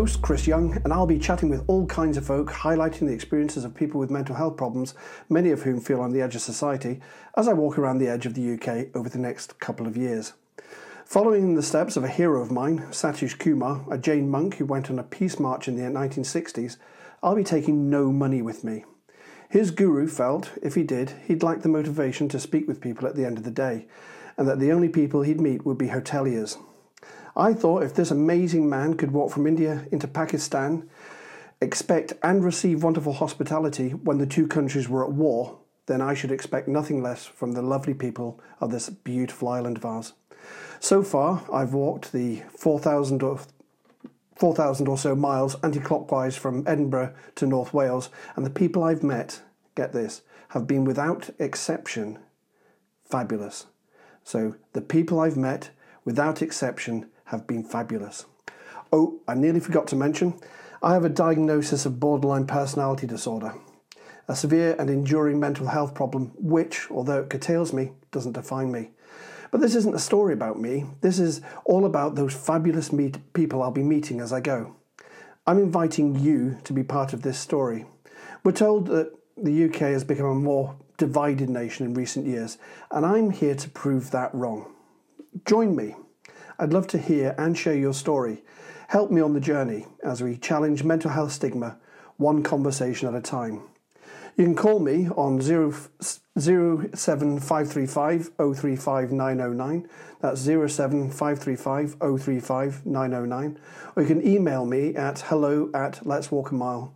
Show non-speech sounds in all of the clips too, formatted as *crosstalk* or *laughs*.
Host, Chris Young, and I'll be chatting with all kinds of folk, highlighting the experiences of people with mental health problems, many of whom feel on the edge of society, as I walk around the edge of the UK over the next couple of years. Following in the steps of a hero of mine, Satish Kumar, a Jain monk who went on a peace march in the 1960s, I'll be taking no money with me. His guru felt, if he did, he'd like the motivation to speak with people at the end of the day, and that the only people he'd meet would be hoteliers. I thought if this amazing man could walk from India into Pakistan, expect and receive wonderful hospitality when the two countries were at war, then I should expect nothing less from the lovely people of this beautiful island of ours. So far, I've walked the 4,000 or 4,000 or so miles anti clockwise from Edinburgh to North Wales, and the people I've met, get this, have been without exception fabulous. So, the people I've met, without exception, have been fabulous. Oh, I nearly forgot to mention, I have a diagnosis of borderline personality disorder, a severe and enduring mental health problem which, although it curtails me, doesn't define me. But this isn't a story about me. This is all about those fabulous meet- people I'll be meeting as I go. I'm inviting you to be part of this story. We're told that the UK has become a more divided nation in recent years, and I'm here to prove that wrong. Join me. I'd love to hear and share your story. Help me on the journey as we challenge mental health stigma one conversation at a time. You can call me on 0, 07535 035 909. That's 07535 035 909. Or you can email me at hello at letswalkamile.org.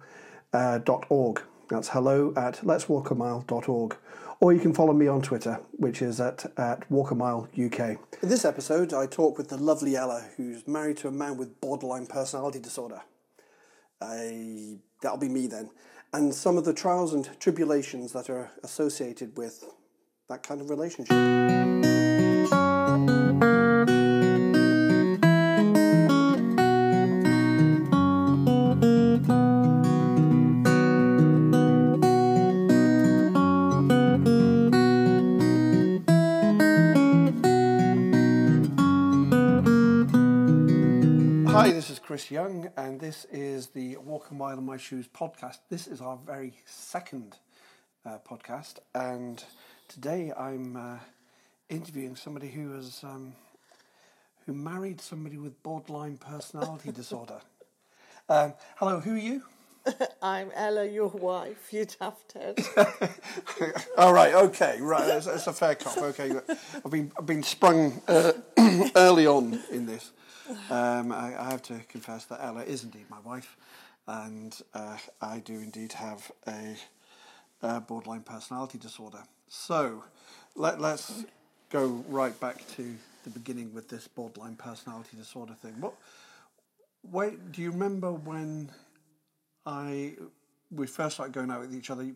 Uh, .org. That's hello at letswalkamile.org. Or you can follow me on Twitter, which is at, at Walkamile UK. In this episode, I talk with the lovely Ella, who's married to a man with borderline personality disorder. I, that'll be me then. And some of the trials and tribulations that are associated with that kind of relationship. Chris Young, and this is the Walk a Mile in My Shoes podcast. This is our very second uh, podcast, and today I'm uh, interviewing somebody who has um, who married somebody with borderline personality *laughs* disorder. Um, hello, who are you? *laughs* I'm Ella, your wife. You'd have to. *laughs* All right, okay, right. That's, that's a fair cop. Okay, I've been I've been sprung uh, *clears throat* early on in this. Um, I, I have to confess that Ella is indeed my wife, and uh, I do indeed have a, a borderline personality disorder. So, let let's go right back to the beginning with this borderline personality disorder thing. What? Wait, do you remember when I we first started going out with each other?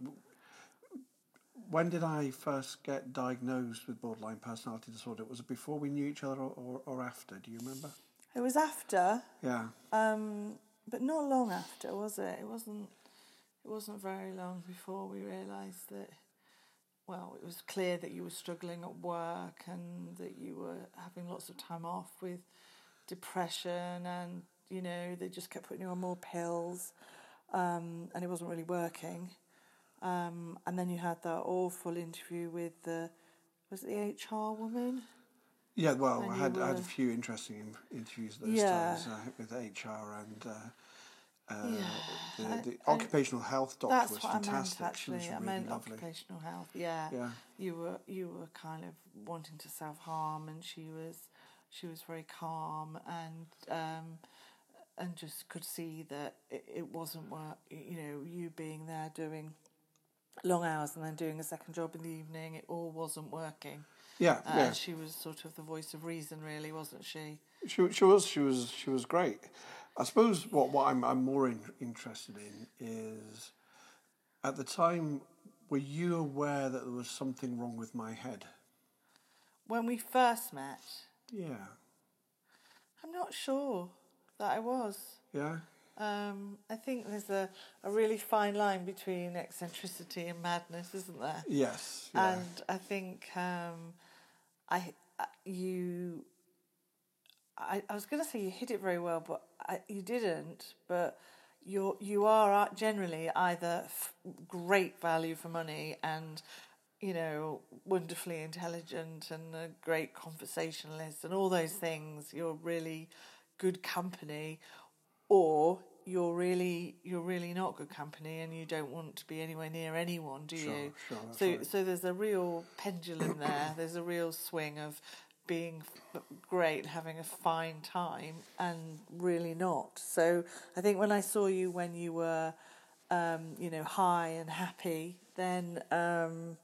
When did I first get diagnosed with borderline personality disorder? Was it before we knew each other or, or, or after? Do you remember? It was after, Yeah. um, but not long after, was it? It wasn't. It wasn't very long before we realised that. Well, it was clear that you were struggling at work and that you were having lots of time off with depression, and you know they just kept putting you on more pills, um, and it wasn't really working. Um, and then you had that awful interview with the was it the HR woman? Yeah, well, I had, I had a few interesting interviews at those Yeah. times uh, with HR and uh, uh, Yeah, the, the I- occupational health doctor That's was what I meant actually. she was I meant lovely. occupational health. Yeah. Yeah. You were you were kind of wanting to self harm, and she was she was very calm and um, and just could see that it, it wasn't work. You know, you being there doing long hours and then doing a second job in the evening, it all wasn't working. Yeah, Uh, yeah. She was sort of the voice of reason, really, wasn't she? She, she was she was she was great. I suppose what, what I'm I'm more in, interested in is at the time were you aware that there was something wrong with my head? When we first met, Yeah. I'm not sure that I was. Yeah. Um, I think there's a, a really fine line between eccentricity and madness, isn't there? Yes. Yeah. And I think um, I, I you I, I was going to say you hit it very well, but I, you didn't. But you're you are uh, generally either f- great value for money and you know wonderfully intelligent and a great conversationalist and all those things. You're really good company, or you're really you're really not good company and you don't want to be anywhere near anyone, do Sure, you? sure, so right. so there's a real pendulum *coughs* there. There's a real swing of being great, having a fine time, and really not. So I think when I saw you when you were, um, you know, high and happy, then um,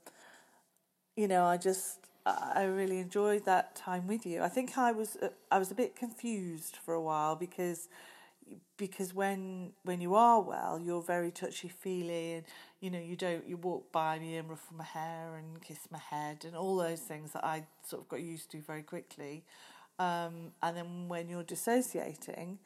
you know I just I I really enjoyed that time with you. I think I was uh, I was a bit confused for a while because because when when you are well, you're very touchy feely, and you know you don't you walk by me and ruffle my hair and kiss my head and all those things that I sort of got used to very quickly. Um, and then when you're dissociating,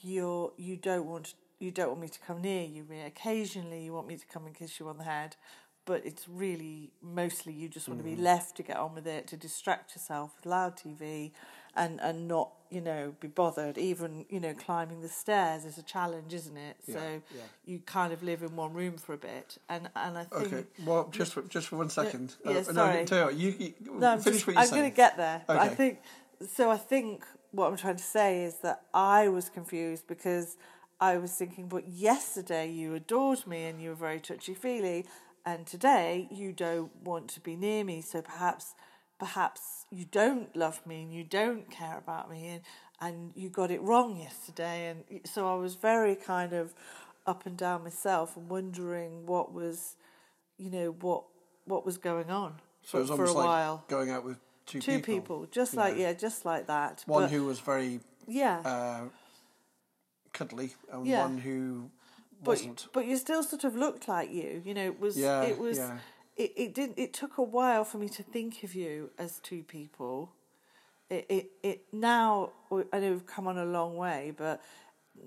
you're you don't want you don't want me to come near you. Occasionally, you want me to come and kiss you on the head, but it's really mostly you just want to be left to get on with it, to distract yourself with loud TV, and and not you know be bothered. Even you know climbing the stairs is a challenge, isn't it? Yeah, so yeah. you kind of live in one room for a bit, and and I think. Okay. Well, just for, just for one second. yeah, Uh, sorry. No, tell you you, you No, I'm, finish just, what you're I'm going to get there. But I Okay. think so. I think what I'm trying to say is that I was confused because I was thinking, but yesterday you adored me and you were very touchy feely, and today you don't want to be near me. So perhaps, perhaps you don't love me and you don't care about me, and and you got it wrong yesterday. And so I was very kind of up and down myself and wondering what was, you know, what what was going on so it was for, a like while going out with two, two people, just like yeah, just like that. One But, who was very yeah, uh, cuddly, and Yeah. one who but wasn't. but you still sort of looked like you. You know, it was Yeah, it was yeah. It, it didn't it took a while for me to think of you as two people. It it, it now I know we've come on a long way, but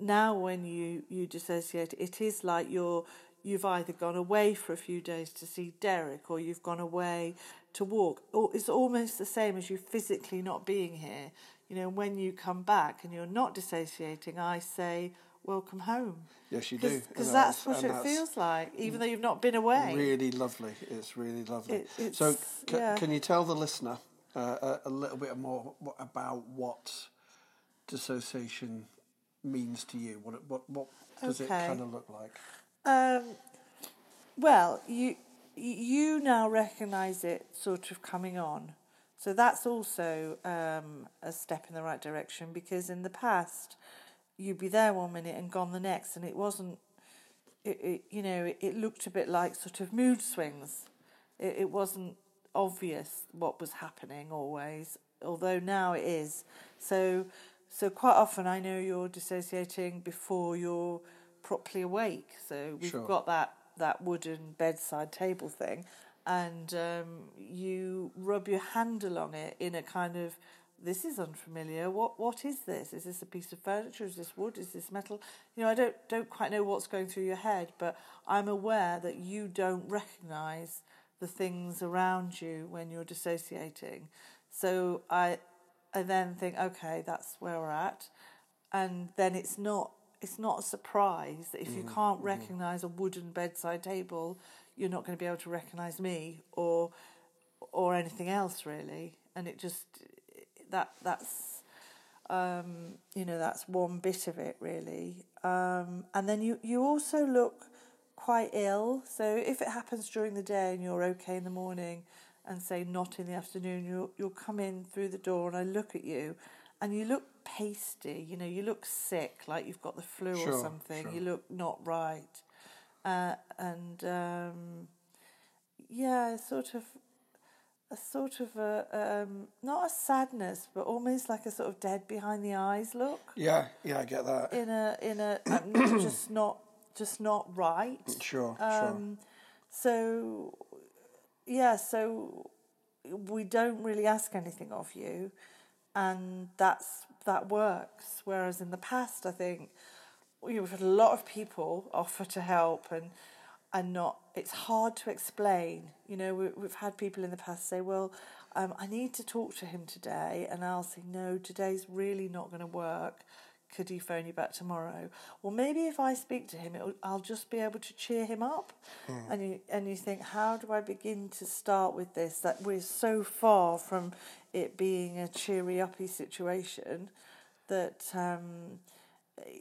now when you you dissociate, it is like you're you've either gone away for a few days to see Derek, or you've gone away to walk. Or it's almost the same as you physically not being here. You know, when you come back and you're not dissociating, I say, "Welcome home." Yes, you do. Because And that's what it that's feels like, even though you've not been away. Really lovely. It's really lovely. It- it's- so, ca- yeah. can you tell the listener uh, a, a little bit more about what dissociation means to you? What what what does Okay. it kind of look like? Um, well, you you now recognise it sort of coming on, so that's also um, a step in the right direction because in the past you'd be there one minute and gone the next, and it wasn't. It, it you know it, it looked a bit like sort of mood swings. It, it wasn't obvious what was happening always, although now it is. So so quite often I know you're dissociating before you're properly awake. So we've Sure. got that that wooden bedside table thing, and um, you rub your hand along it in a kind of this is unfamiliar. What what is this? Is this a piece of furniture? Is this wood? Is this metal? You know, I don't don't quite know what's going through your head, but I'm aware that you don't recognise the things around you when you're dissociating. So I I then think, okay, that's where we're at, and then it's not it's not a surprise that if you mm-hmm. can't mm-hmm. recognise a wooden bedside table, you're not going to be able to recognise me or or anything else really, and it just that that's um, you know that's one bit of it really, um, and then you you also look quite ill. So if it happens during the day and you're okay in the morning, and say not in the afternoon, you'll you'll come in through the door and I look at you, and you look pasty. You know, you look sick, like you've got the flu Sure, or something. sure. You look not right, uh, and um, yeah, sort of. A sort of a um, not a sadness, but almost like a sort of dead behind the eyes look Yeah, yeah, I get that. in a in a *clears throat* um, just not just not right. Sure, Um, so yeah, so we don't really ask anything of you, and that's that works. Whereas in the past, I think we've had a lot of people offer to help, and and not. It's hard to explain. You know, we, we've had people in the past say, "Well, um, I need to talk to him today," and I'll say, "No, today's really not going to work." Could he phone you back tomorrow? Well, maybe if I speak to him, it'll, I'll just be able to cheer him up. And you and you think, how do I begin to start with this? That we're so far from it being a cheery uppy situation that um,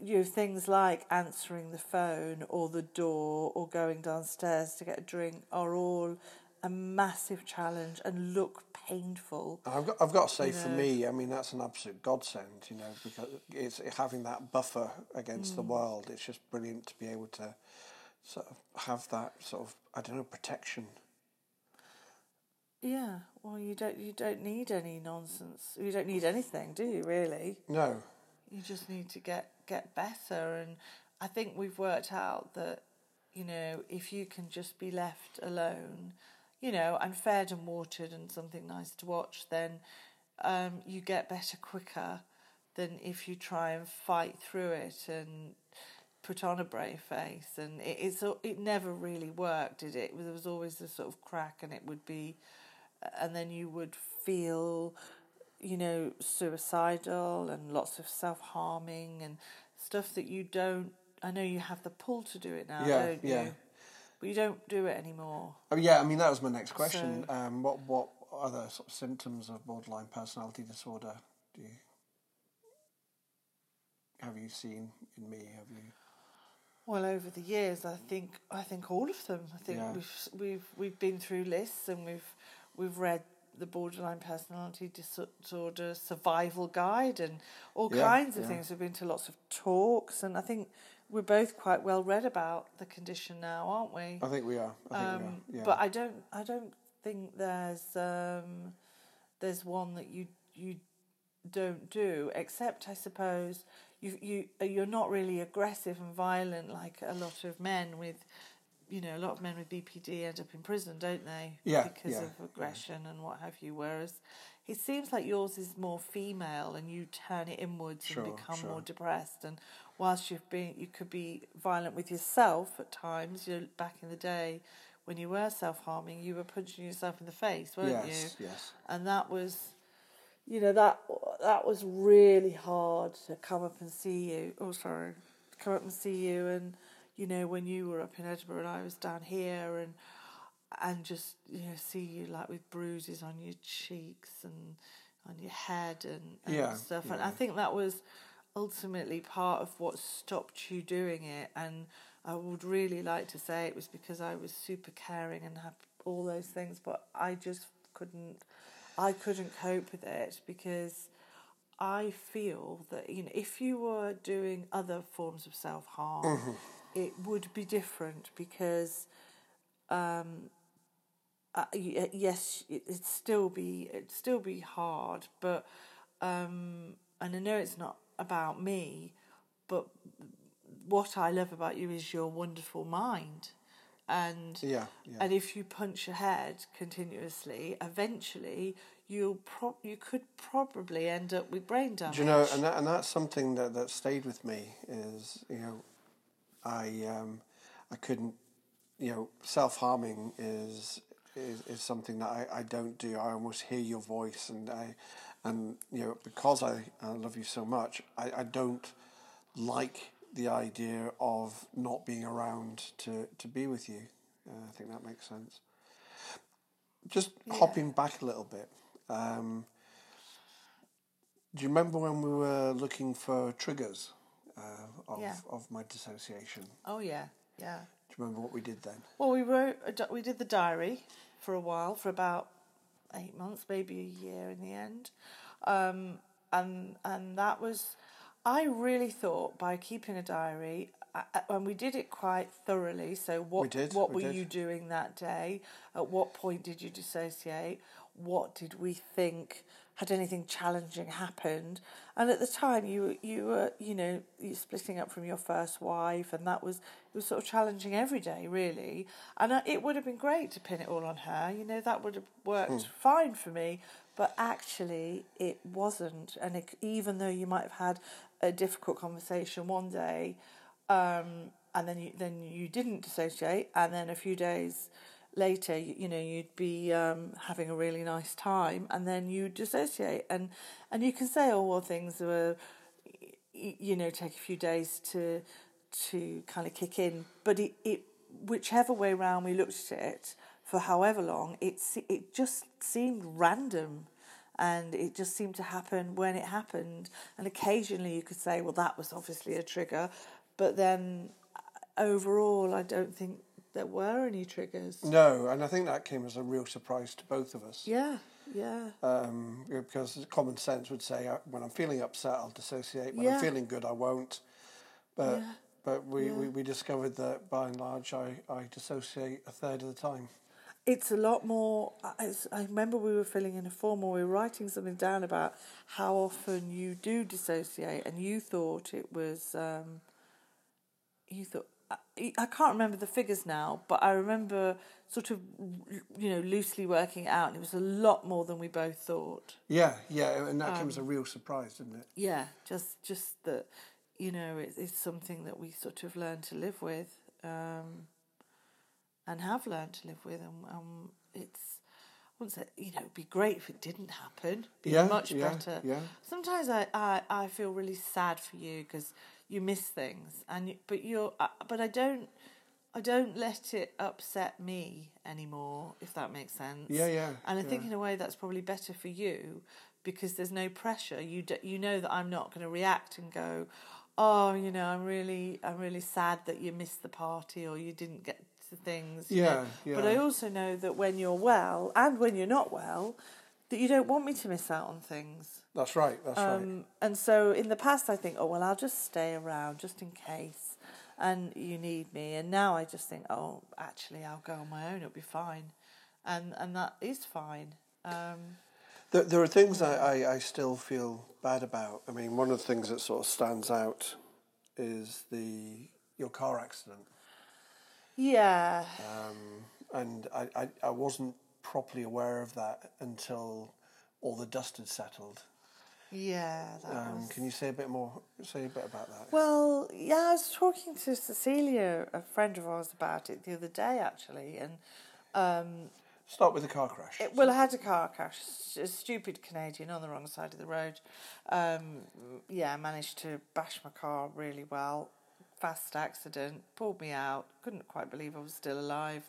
you know things like answering the phone or the door or going downstairs to get a drink are all a massive challenge and look painful. I've got, I've got to say, for know. me, I mean, that's an absolute godsend, you know, because it's having that buffer against the mm. world. It's just brilliant to be able to sort of have that sort of, I don't know, protection. Yeah, well, you don't you don't need any nonsense. You don't need anything, do you? Really, No. you just need to get get better. And I think we've worked out that you know if you can just be left alone, you know, and fed and watered and something nice to watch, then um, you get better quicker than if you try and fight through it and put on a brave face. And it, it's it never really worked, did it? There was always this sort of crack, and it would be, and then you would feel, you know, suicidal and lots of self harming and stuff that you don't. I know you have the pull to do it now, Yeah, don't yeah. you? But you don't do it anymore. Oh, yeah, I mean, that was my next question. So- um, what, what other sort of symptoms of borderline personality disorder do you, have you seen in me? Have you? Well, over the years, I think I think all of them. I think Yeah. we've we've we've been through lists and we've we've read the borderline personality disorder survival guide and all Yeah, kinds of yeah. things. We've been to lots of talks, and I think we're both quite well read about the condition now, aren't we? I think we are. I think Um, we are. Yeah. But I don't I don't think there's um, there's one that you you don't do, except I suppose you you you're not really aggressive and violent like a lot of men with. You know, a lot of men with BPD end up in prison, don't they? Yeah, Because yeah, of aggression and what have you. Whereas it seems like yours is more female, and you turn it inwards Sure, and become sure. more depressed. And whilst you've been, you could be violent with yourself at times. You know, back in the day, when you were self harming, you were punching yourself in the face, weren't yes, you? yes. And that was, you know, that that was really hard to come up and see you. Oh, sorry, come up and see you, and you know, when you were up in Edinburgh and I was down here, and and just you know see you like with bruises on your cheeks and on your head and, and Yeah, stuff. And yeah. I think that was ultimately part of what stopped you doing it. And I would really like to say it was because I was super caring and had all those things, but I just couldn't. I couldn't cope with it because I feel that you know if you were doing other forms of self harm, mm-hmm. It would be different because um, uh, yes, it- it'd still be it'd still be hard, but um, and I know it's not about me, but what I love about you is your wonderful mind, and Yeah, yeah. and if you punch your head continuously, eventually you'll pro- you could probably end up with brain damage. Do you know, and that, and that's something that, that stayed with me is you know, I um, I couldn't, you know, self harming is, is is something that I, I don't do. I almost hear your voice, and I, and you know, because I, I love you so much, I, I don't like the idea of not being around to, to be with you. Uh, I think that makes sense. Just hopping back a little bit. Um, do you remember when we were looking for triggers uh, of, Yeah. of my dissociation? oh yeah, yeah. Do you remember what we did then? Well, we wrote, a di- we did the diary for a while, for about eight months, maybe a year in the end, um, and and that was, I really thought by keeping a diary, and we did it quite thoroughly. So what We did, what we were did. you doing that day? At what point did you dissociate? What did we think? Had anything challenging happened? And at the time, you were- you were you know you splitting up from your first wife, and that was it was sort of challenging every day, really. And uh, it would have been great to pin it all on her. You know that would have worked fine for me. But actually, it wasn't. And it, even though you might have had a difficult conversation one day, um, and then you then you didn't dissociate, and then a few days later, you, know, you'd be um, having a really nice time, and then you dissociate, and and you can say, oh well, things were, you know, take a few days to to kind of kick in, but it, it whichever way round we looked at it for however long, it it just seemed random. And it just seemed to happen when it happened. And occasionally you could say, well, that was obviously a trigger. But then overall, I don't think there were any triggers. No, and I think that came as a real surprise to both of us. Yeah, yeah. Um, because common sense would say, uh, when I'm feeling upset, I'll dissociate. When Yeah. I'm feeling good, I won't. But Yeah. but we, Yeah. we, we discovered that by and large, I, I dissociate a third of the time. It's a lot more. I, it's- I remember we were filling in a form or we were writing something down about how often you do dissociate, and you thought it was. Um, you thought. I I can't remember the figures now, but I remember sort of, you know, loosely working it out, and it was a lot more than we both thought. Yeah, yeah, and that came Um, as a real surprise, didn't it? Yeah, just just that, you know, it, it's something that we sort of learn to live with, um, and have learned to live with, and um, it's. I wouldn't say you know it'd be great if it didn't happen. Be Yeah, much yeah, better. yeah. Sometimes I, I, I feel really sad for you because you miss things, and you, but you're uh, but I don't I don't let it upset me anymore. If that makes sense. Yeah, yeah, And I think in a way that's probably better for you because there's no pressure. You d- you know that I'm not going to react and go, oh, you know, I'm really I'm really sad that you missed the party or you didn't get to things. know. Yeah, But. I also know that when you're well and when you're not well, that you don't want me to miss out on things. That's right, that's right. Um, and so in the past, I think, oh well, I'll just stay around just in case, and you need me. And now I just think, oh, actually, I'll go on my own. It'll be fine, and and that is fine. Um, There, there are things I, I, I still feel bad about. I mean, one of the things that sort of stands out is the your car accident. yeah, Um, and I, I, I wasn't properly aware of that until all the dust had settled. Yeah. That Um, was... can you say a bit more? Say a bit about that. Well, yeah, I was talking to Cecilia, a friend of ours, about it the other day actually, and um, Start with the car crash. It, well, I had a car crash. A stupid Canadian on the wrong side of the road. Um, yeah, I managed to bash my car really well. Fast accident. Pulled me out. Couldn't quite believe I was still alive.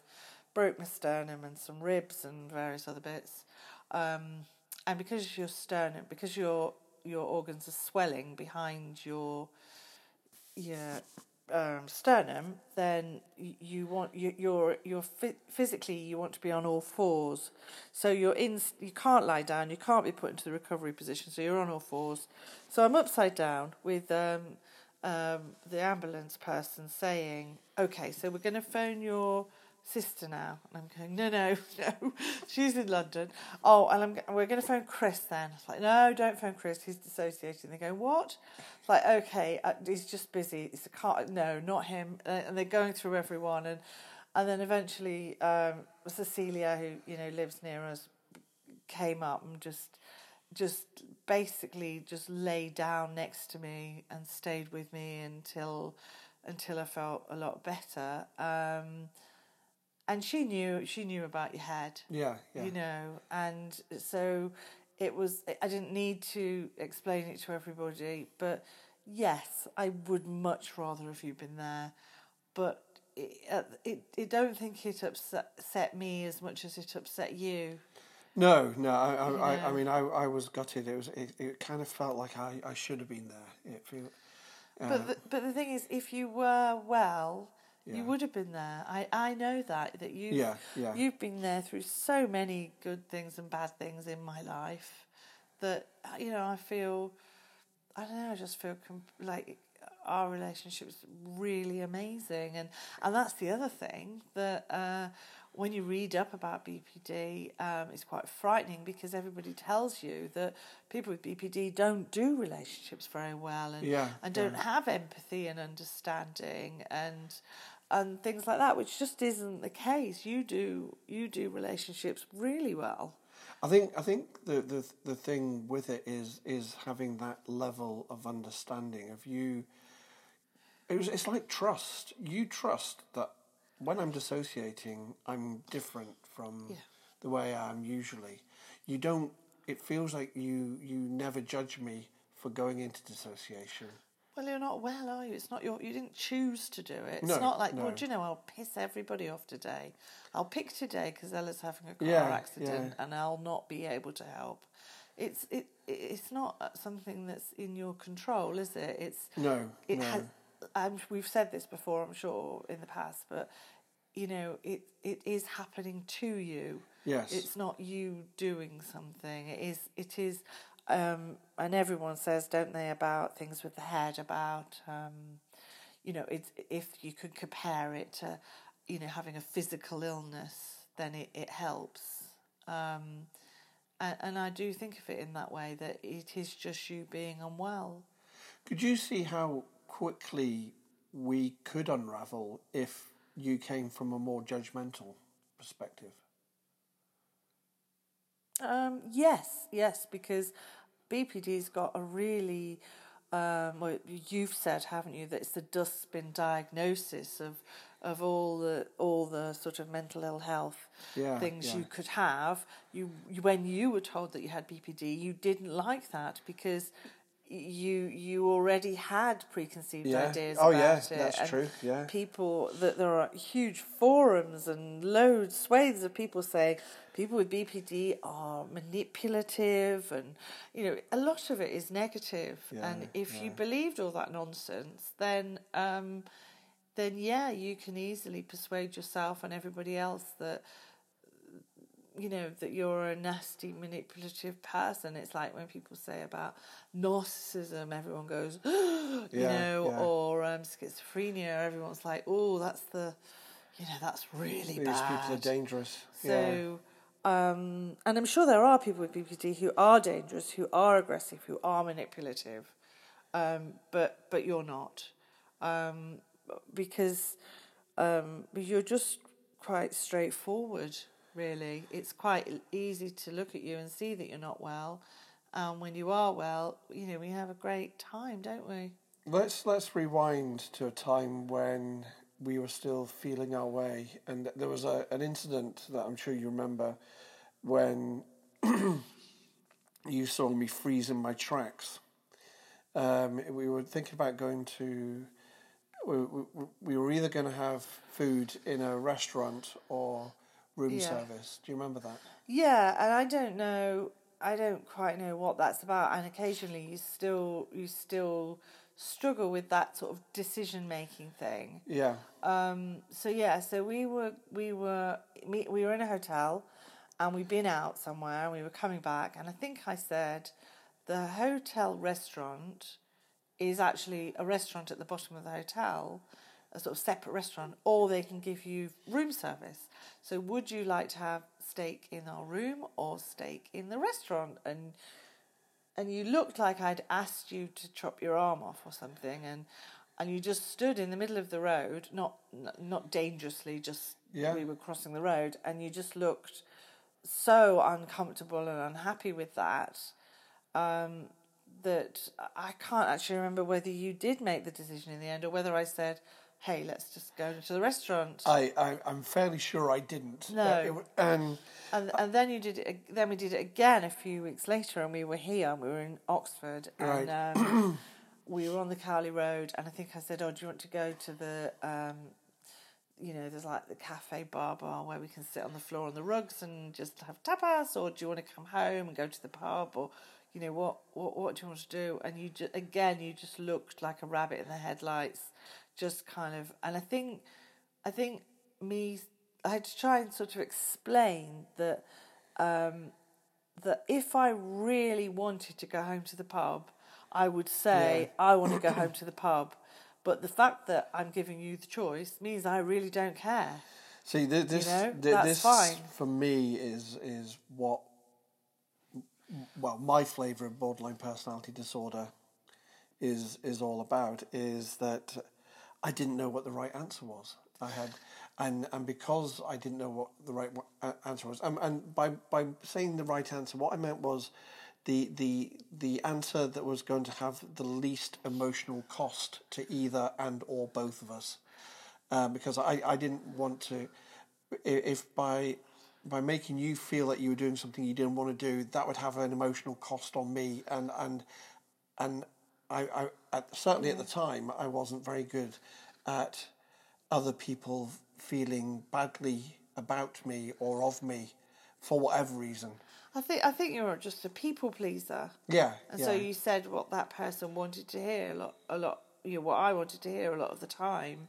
Broke my sternum and some ribs and various other bits. Um, and because your sternum, because your your organs are swelling behind your your um, sternum, then you want you, you're you're phy- physically you want to be on all fours, so you're in. You can't lie down. You can't be put into the recovery position. So you're on all fours. So I'm upside down with um, um, the ambulance person saying, "Okay, so we're going to phone your." Sister now, and I'm going. No, no, *laughs* no. She's in London. Oh, and I'm. We're going to phone Chris then. It's like, no, don't phone Chris. He's dissociating. They go, what? It's like, okay, uh, he's just busy. It's a car. No, not him. And they're going through everyone, and and then eventually, um, Cecilia, who you know lives near us, came up and just just basically just lay down next to me and stayed with me until until I felt a lot better. Um, and she knew she knew about your head yeah, yeah. you know and so it was i didn't need to explain it to everybody but yes i would much rather have you been there but it, uh, it, it don't think it upset me as much as it upset you No, no. I, I, I, I mean, I, I was gutted. It was. It, it kind of felt like I, I should have been there. It feel. Uh, but the, but the thing is if you were well Yeah. you would have been there i i know that that you Yeah, yeah. you've been there through so many good things and bad things in my life that you know i feel i don't know i just feel com- like our relationship is really amazing and and that's the other thing that uh when you read up about BPD, um, it's quite frightening because everybody tells you that people with BPD don't do relationships very well and Yeah, and don't yeah. have empathy and understanding and and things like that, which just isn't the case. You do you do relationships really well. I think I think the, the the thing with it is is having that level of understanding of you It was. It's like trust. You trust that when I'm dissociating, I'm different from Yeah. the way I am usually. You don't. It feels like you you never judge me for going into dissociation. Well, you're not well, are you? It's not your. You didn't choose to do it. It's No, not like, no. well, do you know, I'll piss everybody off today. I'll pick today because Ella's having a car Yeah, accident, yeah. and I'll not be able to help. It's it. It's not uh, something that's in your control, is it? It's No, it no. has. I'm, we've said this before, I'm sure, in the past, but you know, it it is happening to you. Yes. It's not you doing something. It is. It is. Um, and everyone says, don't they, about things with the head, about um, you know, it's if you could compare it to, you know, having a physical illness, then it it helps. Um, and, and I do think of it in that way that it is just you being unwell. Could you see how quickly we could unravel if you came from a more judgmental perspective? Um, yes, yes, because BPD's got a really, um, well, you've said, haven't you, that it's the dustbin diagnosis of of all the all the sort of mental ill health Yeah, things yeah. you could have. You, you when you were told that you had BPD, you didn't like that because you you already had preconceived Yeah. ideas. Oh, about yeah, it, that's and true, yeah. people that there are huge forums and loads swathes of people saying people with BPD are manipulative and you know a lot of it is negative Yeah, and if you believed all that nonsense then um then yeah you can easily persuade yourself and everybody else that you know that you're a nasty manipulative person it's like when people say about narcissism everyone goes *gasps* you Yeah, know yeah. or um, schizophrenia everyone's like oh that's the you know that's really These bad people are dangerous. yeah. Um, and i'm sure there are people with bpd who are dangerous who are aggressive who are manipulative um, but but you're not um, because um, you're just quite straightforward. Really, it's quite easy to look at you and see that you're not well. And when you are well, you know we have a great time, don't we? Let's let's rewind to a time when we were still feeling our way, and there was a, an incident that I'm sure you remember when *clears throat* you saw me freeze in my tracks. Um, we were thinking about going to. We, we, we were either going to have food in a restaurant or room Yeah. service. Do you remember that? Yeah, and I don't know. I don't quite know what that's about. And occasionally, you still you still struggle with that sort of decision making thing. Yeah. Um, so yeah, so we were we were we were in a hotel, and we'd been out somewhere, and we were coming back, and I think I said, the hotel restaurant is actually a restaurant at the bottom of the hotel, a sort of separate restaurant, or they can give you room service. So would you like to have steak in our room or steak in the restaurant? And and you looked like I'd asked you to chop your arm off or something, and and you just stood in the middle of the road, not not dangerously, just Yeah. we were crossing the road, and you just looked so uncomfortable and unhappy with that um, that I can't actually remember whether you did make the decision in the end or whether I said, "Hey, let's just go to the restaurant." I, I I'm fairly sure I didn't. No. It and and and then you did it. Then we did it again a few weeks later, and we were here. and We were in Oxford, and Right. um, *clears throat* we were on the Cowley Road. And I think I said, "Oh, do you want to go to the?" Um, you know, there's like the cafe bar bar where we can sit on the floor on the rugs and just have tapas, or do you want to come home and go to the pub, or you know what what what do you want to do? And you just again, you just looked like a rabbit in the headlights, just kind of. And I think, I think me, I had to try and sort of explain that um, that if I really wanted to go home to the pub, I would say I want to go home to the pub. But the fact that I'm giving you the choice means I really don't care. See, th- this, know, th- this fine. for me is is what, well, my flavour of borderline personality disorder is is all about. Is that I didn't know what the right answer was. I had, and and because I didn't know what the right answer was, and, and by by saying the right answer, what I meant was, the the the answer that was going to have the least emotional cost to either and or both of us, um, because I, I didn't want to, if by by making you feel that you were doing something you didn't want to do, that would have an emotional cost on me, and and and I, I at, certainly at the time I wasn't very good at other people feeling badly about me or of me for whatever reason. I think I think you're just a people pleaser. Yeah, And yeah. so you said what that person wanted to hear a lot, a lot. You know, what I wanted to hear a lot of the time,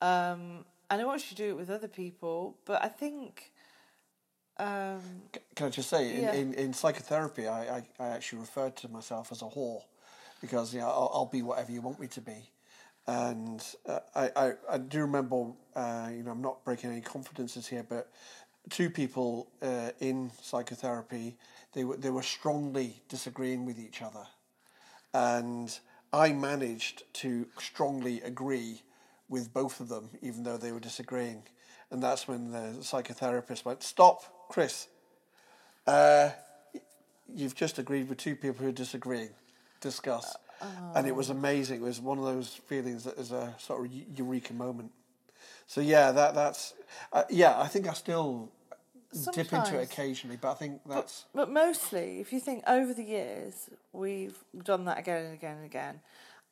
um, and I want you to do it with other people. But I think, um, Can I just say, in, in, in psychotherapy, I, I, I actually referred to myself as a whore because you know, I'll, I'll be whatever you want me to be. And uh, I, I, I do remember, uh, you know, I'm not breaking any confidences here, but two people uh, in psychotherapy, they were, they were strongly disagreeing with each other. And I managed to strongly agree with both of them, even though they were disagreeing. And that's when the psychotherapist went, Stop, Chris. Uh, you've just agreed with two people who are disagreeing. Discuss. And it was amazing. It was one of those feelings that is a sort of eureka moment. So yeah, that that's uh, yeah. I think I still dip into it occasionally, but I think that's but mostly, if you think over the years, we've done that again and again and again,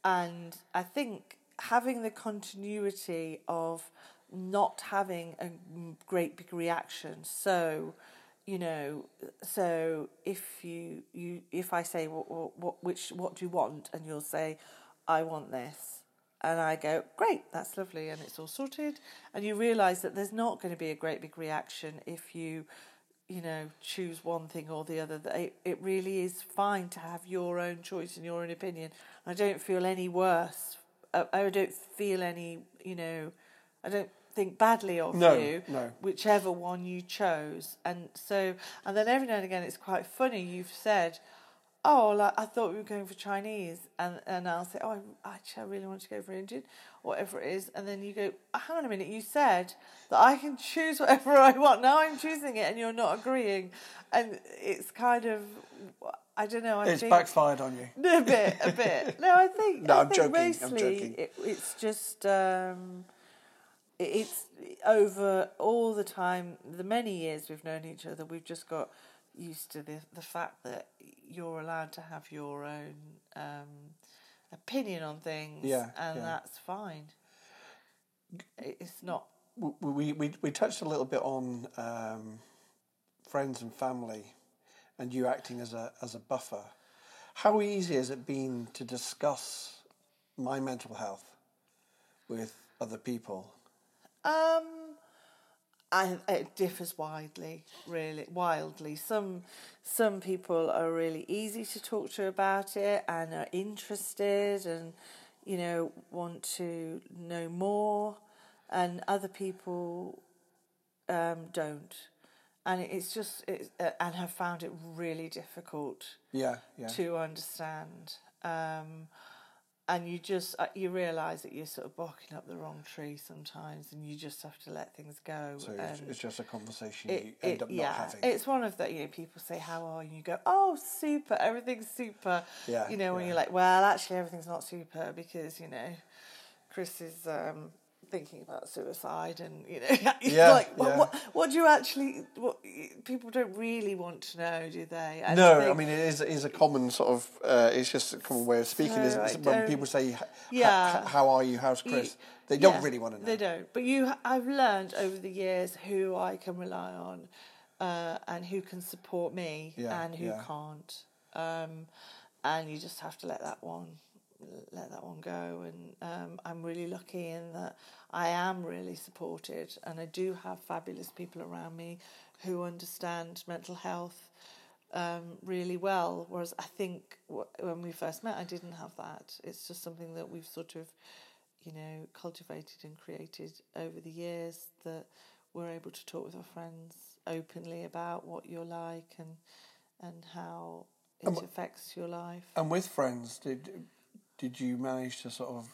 and I think having the continuity of not having a great big reaction. So, you know, so if you you if I say what what, what which what do you want, and you'll say, I want this. And I go, great, that's lovely, and it's all sorted. And you realise that there's not going to be a great big reaction if you, you know, choose one thing or the other. That it, it really is fine to have your own choice and your own opinion. I don't feel any worse. I, I don't feel any, you know, I don't think badly of No, you, no. whichever one you chose. And so, and then every now and again, it's quite funny. You've said, "Oh, like I thought we were going for Chinese," and and I'll say, "Oh, I, actually, I really want to go for Indian, whatever it is." And then you go, "Hang on a minute, you said that I can choose whatever I want. Now I'm choosing it, and you're not agreeing." And it's kind of, I don't know. I it's think, backfired on you. *laughs* a bit, a bit. No, I think. No, I I'm think joking, I'm Mostly, joking. It, it's just um, it's over all the time. The many years we've known each other, we've just got used to the the fact that you're allowed to have your own um, opinion on things, Yeah, and yeah. that's fine. It's not. we we we, we touched a little bit on um, friends and family, and you acting as a as a buffer. How easy has it been to discuss my mental health with other people? Um, I, it differs widely, really wildly. Some some people are really easy to talk to about it and are interested and you know want to know more, and other people um, don't, and it's just it's, uh, and have found it really difficult Yeah, yeah. to understand. Um, and you just uh, you realise that you're sort of barking up the wrong tree sometimes, and you just have to let things go. So it's, it's just a conversation it- you end it- up yeah, not having. it's one of the you know people say how are you? You go oh super, everything's super. Yeah, you know when yeah. you're like well actually everything's not super because you know Chris is um, thinking about suicide and you know *laughs* Yeah, like what, yeah. what what do you actually what people don't really want to know do they? And no, they- I mean it is, it is a common sort of. Uh, it's just a common way of speaking. So isn't it? when people say, Yeah. "How are you? How's You- Chris?" they don't yeah, really want to know. They don't. But you, I've learned over the years who I can rely on, uh, and who can support me, Yeah, and who can't. Um, and you just have to let that one, let that one go. And um, I'm really lucky in that I am really supported, and I do have fabulous people around me who understand mental health um, really well. Whereas I think w- when we first met, I didn't have that. It's just something that we've sort of, you know, cultivated and created over the years that we're able to talk with our friends openly about what you're like and and how it And wh- affects your life. And with friends, did did you manage to sort of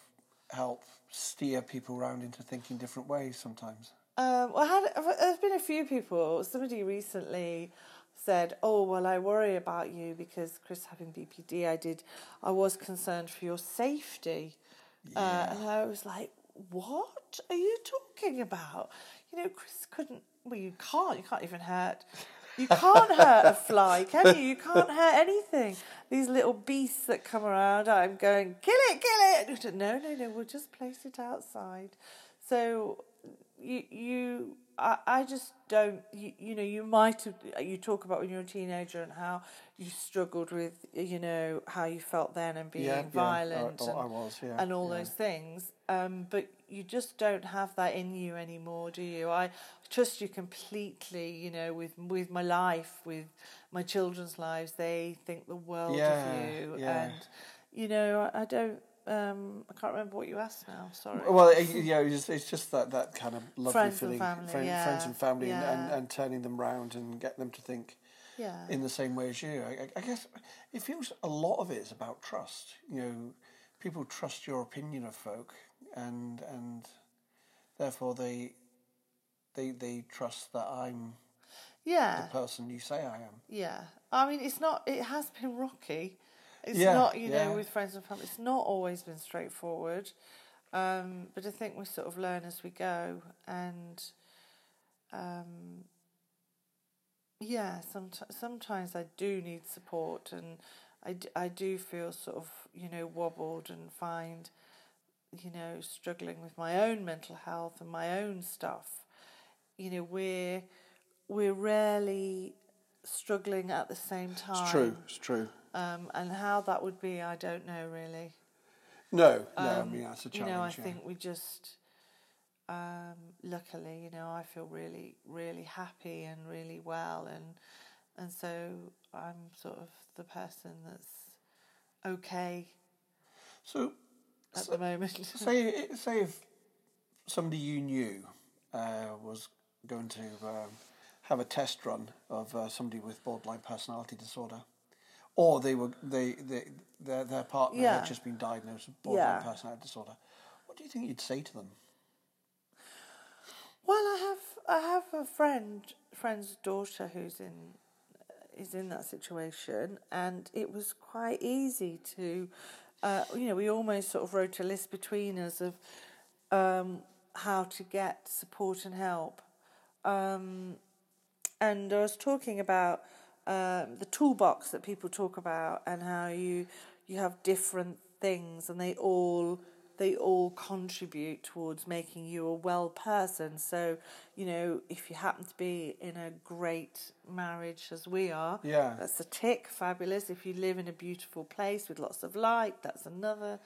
help steer people around into thinking different ways sometimes? Um, well, I had, there's been a few people. Somebody recently said, "Oh well, I worry about you because Chris having BPD. I did. I was concerned for your safety." Uh, and I was like, "What are you talking about? You know, Chris couldn't. Well, you can't. You can't even hurt. You can't hurt a fly, can you? You can't hurt anything. These little beasts that come around. I'm going, kill it, kill it. No, no, no. We'll just place it outside. So you you I, I just don't you, you know you might have you talk about when you were a teenager and how you struggled with you know how you felt then and being Yeah, yeah. violent I- I and, was, yeah, and all yeah. those things um but you just don't have that in you anymore do you? I trust you completely you know with with my life with my children's lives. They think the world Yeah, of you. yeah. and you know I don't um I can't remember what you asked now sorry. Well, yeah, it's just, it's just that, that kind of lovely Friends and feeling, family, friend, yeah, friends and family, and, and, and turning them round and get them to think yeah. in the same way as you. I, I- I guess it feels a lot of it is about trust. You know, people trust your opinion of folk, and and therefore they they they trust that I'm yeah the person you say I am. Yeah, I mean, it's not. It has been rocky. It's Yeah, not, you yeah. know, with friends and family. It's not always been straightforward, um, but I think we sort of learn as we go, and um, yeah, sometimes sometimes I do need support, and I, d- I do feel sort of you know wobbled and find you know struggling with my own mental health and my own stuff. You know, we're we're rarely struggling at the same time. It's true. It's true. Um, and how that would be, I don't know really. No, no. I Um, mean that's a challenge. you know, I yeah. think we just, um, luckily, you know, I feel really, really happy and really well, and and so I'm sort of the person that's okay so. At the moment. *laughs* Say say if somebody you knew uh, was going to um, have a test run of uh, somebody with borderline personality disorder, or they were they, they their their partner Yeah. had just been diagnosed with borderline Yeah. personality disorder. What do you think you'd say to them? Well, I have I have a friend friend's daughter who's in is in that situation, and it was quite easy to, uh, you know, we almost sort of wrote a list between us of um, how to get support and help, um, and I was talking about um, the toolbox that people talk about and how you you have different things and they all they all contribute towards making you a well person. So you know if you happen to be in a great marriage as we are, Yeah. that's a tick, fabulous. If you live in a beautiful place with lots of light, that's another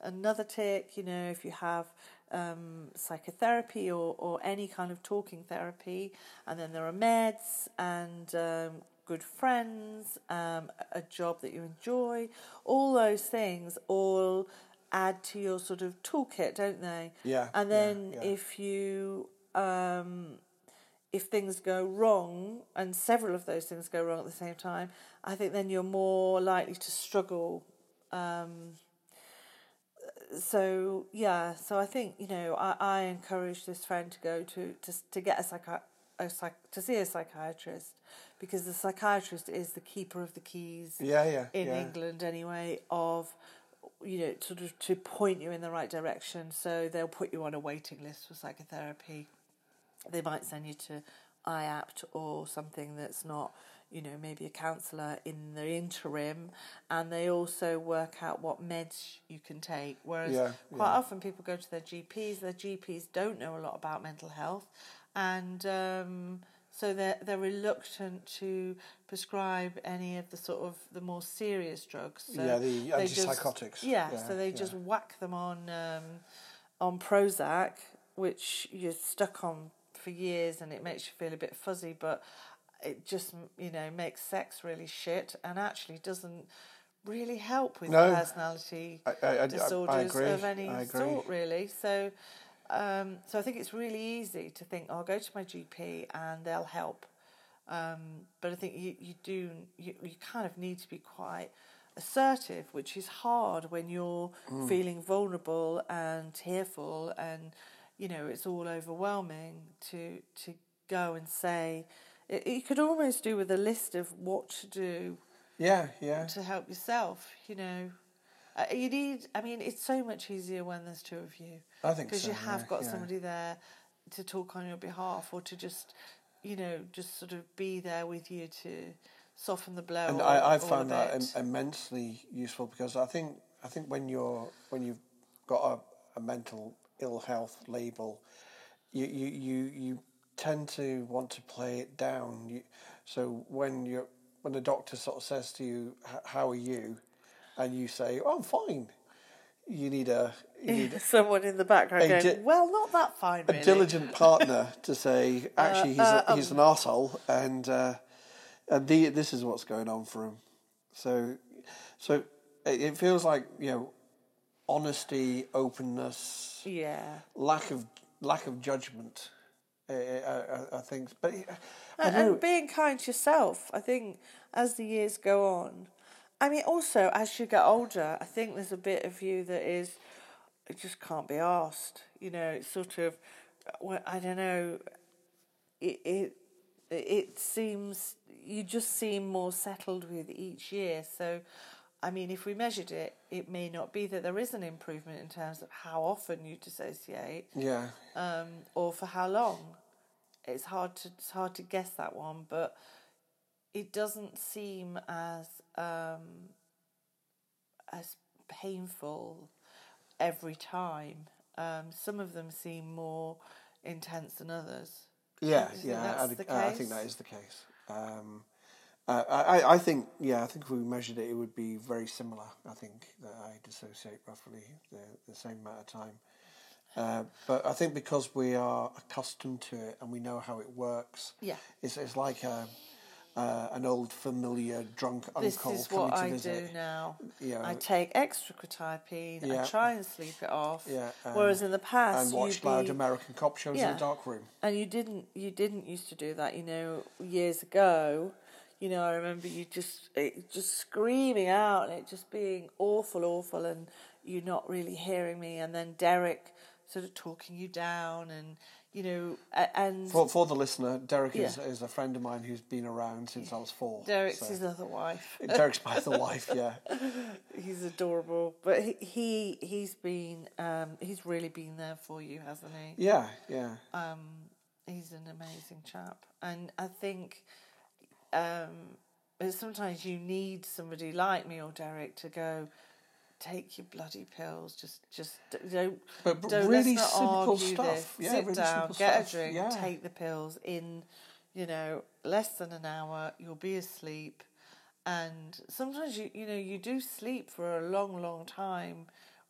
another tick. You know if you have um, psychotherapy or, or any kind of talking therapy, and then there are meds and um, good friends, um, a job that you enjoy, all those things all add to your sort of toolkit, don't they? Yeah, And yeah, then yeah. if you um, if things go wrong, and several of those things go wrong at the same time, I think then you're more likely to struggle. Um, so yeah, so I think you know I, I encourage this friend to go to to to get a psychi- a psych to see a psychiatrist because the psychiatrist is the keeper of the keys Yeah, yeah, in yeah. England anyway of you know sort of to point you in the right direction. So they'll put you on a waiting list for psychotherapy. They might send you to IAPT or something that's not, you know, maybe a counsellor in the interim, and they also work out what meds you can take. Whereas Yeah, quite yeah. often people go to their GPs, their GPs don't know a lot about mental health, and um, so they're they're reluctant to prescribe any of the sort of the more serious drugs. So Yeah, the they just- antipsychotics. yeah, Yeah, so they yeah. just whack them on um, on Prozac, which you're stuck on for years, and it makes you feel a bit fuzzy, but it just you know makes sex really shit, and actually doesn't really help with No. personality I- I- I- I disorders of any sort, really. So. Um, so I think it's really easy to think, oh, I'll go to my GP and they'll help. Um, but I think you, you do, you, you kind of need to be quite assertive, which is hard when you're feeling vulnerable and tearful and, you know, it's all overwhelming to, to go and say, it, you could almost do with a list of what to do Yeah, yeah. to help yourself. You know, uh, you need. I mean, it's so much easier when there's two of you. I think because so, you have yeah, got yeah. somebody there to talk on your behalf, or to just, you know, just sort of be there with you to soften the blow. and or- I, I found that im- immensely useful because I think I think when you're when you've got a, a mental ill health label, you, you, you, you tend to want to play it down. You, so when you when the doctor sort of says to you, "How are you?" And you say, "Oh, I'm fine," you need a you need *laughs* Someone in the background A going, "Well, not that fine, a diligent partner *laughs* to say, actually, he's, uh, a, he's an arsehole, and uh, and the, this is what's going on for him. So, so it, it feels like you know, honesty, openness, Yeah. lack of lack of judgment. Uh, I, I, I think, but I And, and being kind to yourself, I think, as the years go on. I mean, also as you get older, I think there's a bit of you that is, it just can't be asked. You know, it's sort of, well, I don't know. It it it seems you just seem more settled with each year. So, I mean, if we measured it, it may not be that there is an improvement in terms of how often you dissociate yeah, um, or for how long. It's hard to it's hard to guess that one, but it doesn't seem as um, as painful every time. Um, some of them seem more intense than others. yeah, think yeah. I, the I think that case? the case. Um, uh, I, I think, yeah, I think if we measured it, it would be very similar. I think that I dissociate roughly the, the same amount of time. Uh, but I think because we are accustomed to it and we know how it works, Yeah. it's, it's like a, uh, an old familiar drunk This uncle is coming what to I visit. do now. Yeah. I take extra quetiapine. Yeah. I try and sleep it off. Yeah, Whereas in the past, and watch loud be- American cop shows in Yeah. a dark room. and you didn't you didn't used to do that you know years ago you know i remember you just it, just screaming out and it just being awful awful and you not really hearing me and then derek sort of talking you down and you know and For, for the listener, Derek is, Yeah. is a friend of mine who's been around since I was four. derek's so- his other wife *laughs* Derek's my other wife, yeah. *laughs* he's adorable but he, he he's been um he's really been there for you hasn't he Yeah, yeah. um, he's an amazing chap, and I think um, sometimes you need somebody like me or Derek to go. Take your bloody pills. Just, just don't. But- but don't, really simple stuff. This. Yeah, Sit really down, get stuff. a drink, Yeah. take the pills in. You know, less than an hour. You'll be asleep, and sometimes you, you know, you do sleep for a long, long time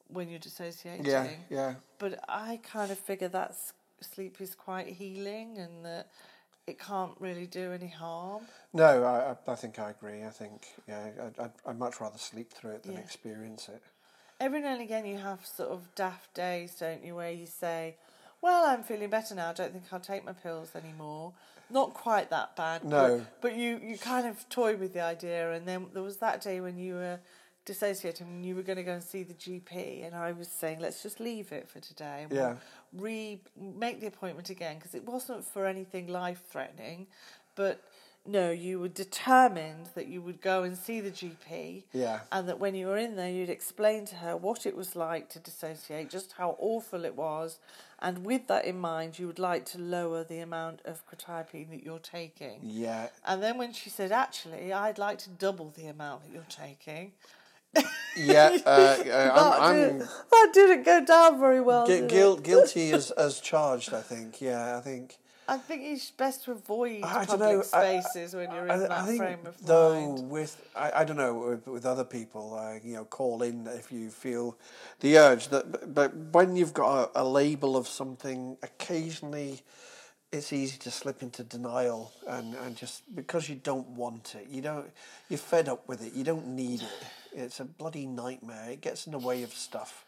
when you're dissociating. Yeah, yeah. But I kind of figure that sleep is quite healing and that it can't really do any harm. No, I, I- think I agree. I think, yeah, I'd, I'd, I'd much rather sleep through it than Yeah. experience it. Every now and again, you have sort of daft days, don't you, where you say, Well, I'm feeling better now. I don't think I'll take my pills anymore. Not quite that bad. No. But, but you, you kind of toy with the idea. And then there was that day when you were dissociating and you were going to go and see the GP. And I was saying, Let's just leave it for today. And Yeah. We'll re make the appointment again because it wasn't for anything life threatening. But no, you were determined that you would go and see the GP. Yeah. And that when you were in there, you'd explain to her what it was like to dissociate, just how awful it was. And with that in mind, you would like to lower the amount of quetiapine that you're taking. Yeah. And then when she said, actually, I'd like to double the amount that you're taking, Yeah, uh, *laughs* uh, that, I'm, I'm didn't, that didn't go down very well. gui- did guil- it? *laughs* guilty as, as charged, I think. Yeah, I think. I think it's best to avoid I public know. I- spaces when you're in I that think frame of though mind. with I, I don't know with, with other people uh, you know call in if you feel the urge that but, but when you've got a, a label of something occasionally it's easy to slip into denial and, and just because you don't want it you don't you're fed up with it you don't need it it's a bloody nightmare it gets in the way of stuff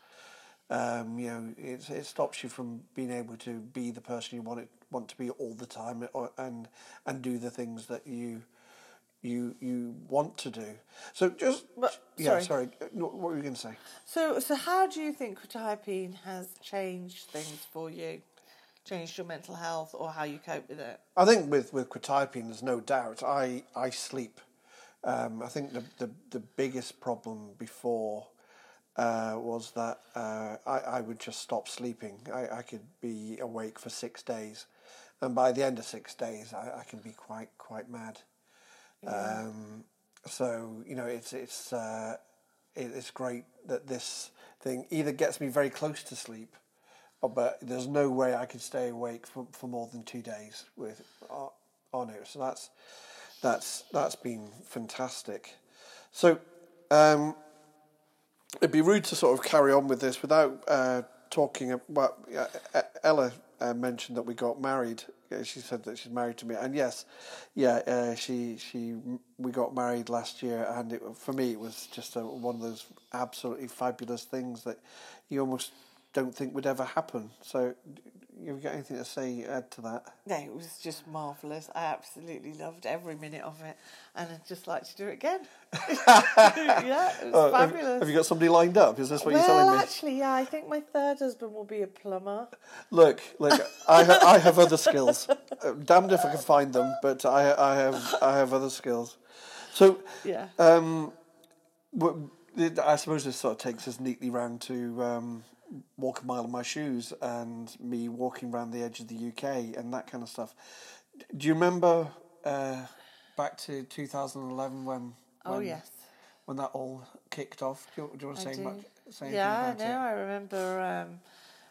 um, you know, it, it stops you from being able to be the person you want it want to be all the time, or, and and do the things that you you you want to do. So just But- yeah, sorry. sorry. What were you going to say? So, so how do you think quetiapine has changed things for you? changed your mental health or how you cope with it? I think with with quetiapine, there's no doubt. I I sleep. Um, I think the, the the biggest problem before uh, was that uh, I I would just stop sleeping. I, I could be awake for six days, and by the end of six days, I, I can be quite quite mad. Um, so you know, it's it's uh, it, it's great that this thing either gets me very close to sleep, or, but there's no way I could stay awake for, for more than two days with uh, on it. So that's that's that's been fantastic. So um, it'd be rude to sort of carry on with this without uh, talking about. Uh, Ella uh, mentioned that we got married. She said that she's married to me, and yes, yeah, uh, she she we got married last year, and it, for me it was just a, one of those absolutely fabulous things that you almost don't think would ever happen. So, you got anything to say add to that? No, it was just marvellous. I absolutely loved every minute of it, and I'd just like to do it again. *laughs* yeah, it was Oh, have, fabulous. have you got somebody lined up? Is this what you're telling me? actually, yeah, I think my third husband will be a plumber. Look, look, I ha- I have other skills. *laughs* Uh, damned if I can find them, but I I have I have other skills. So Yeah. um, I suppose this sort of takes us neatly round to um, walk a mile in my shoes and me walking around the edge of the UK and that kind of stuff. Do you remember uh, back to 2011 when? Oh when- yes. When that all kicked off, do you, do you want to I say do. much? Say Yeah, about no, it? I remember. Um,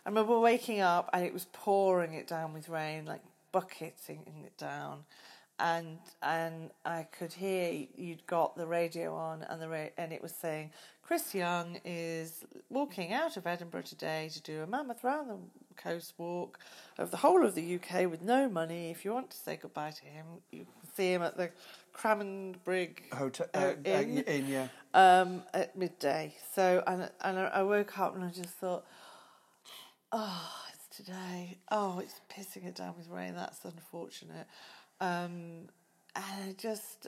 I remember waking up and it was pouring it down with rain, like bucketing it down, and and I could hear you'd got the radio on and the ra- and it was saying Chris Young is walking out of Edinburgh today to do a mammoth round the coast walk of the whole of the UK with no money. If you want to say goodbye to him, you can see him at the Cramond Brig Hotel, uh, uh, uh, Inn in, yeah. um, at midday. So and and I I woke up and I just thought, oh, it's today. Oh, it's pissing it down with rain. That's unfortunate. Um, and I just,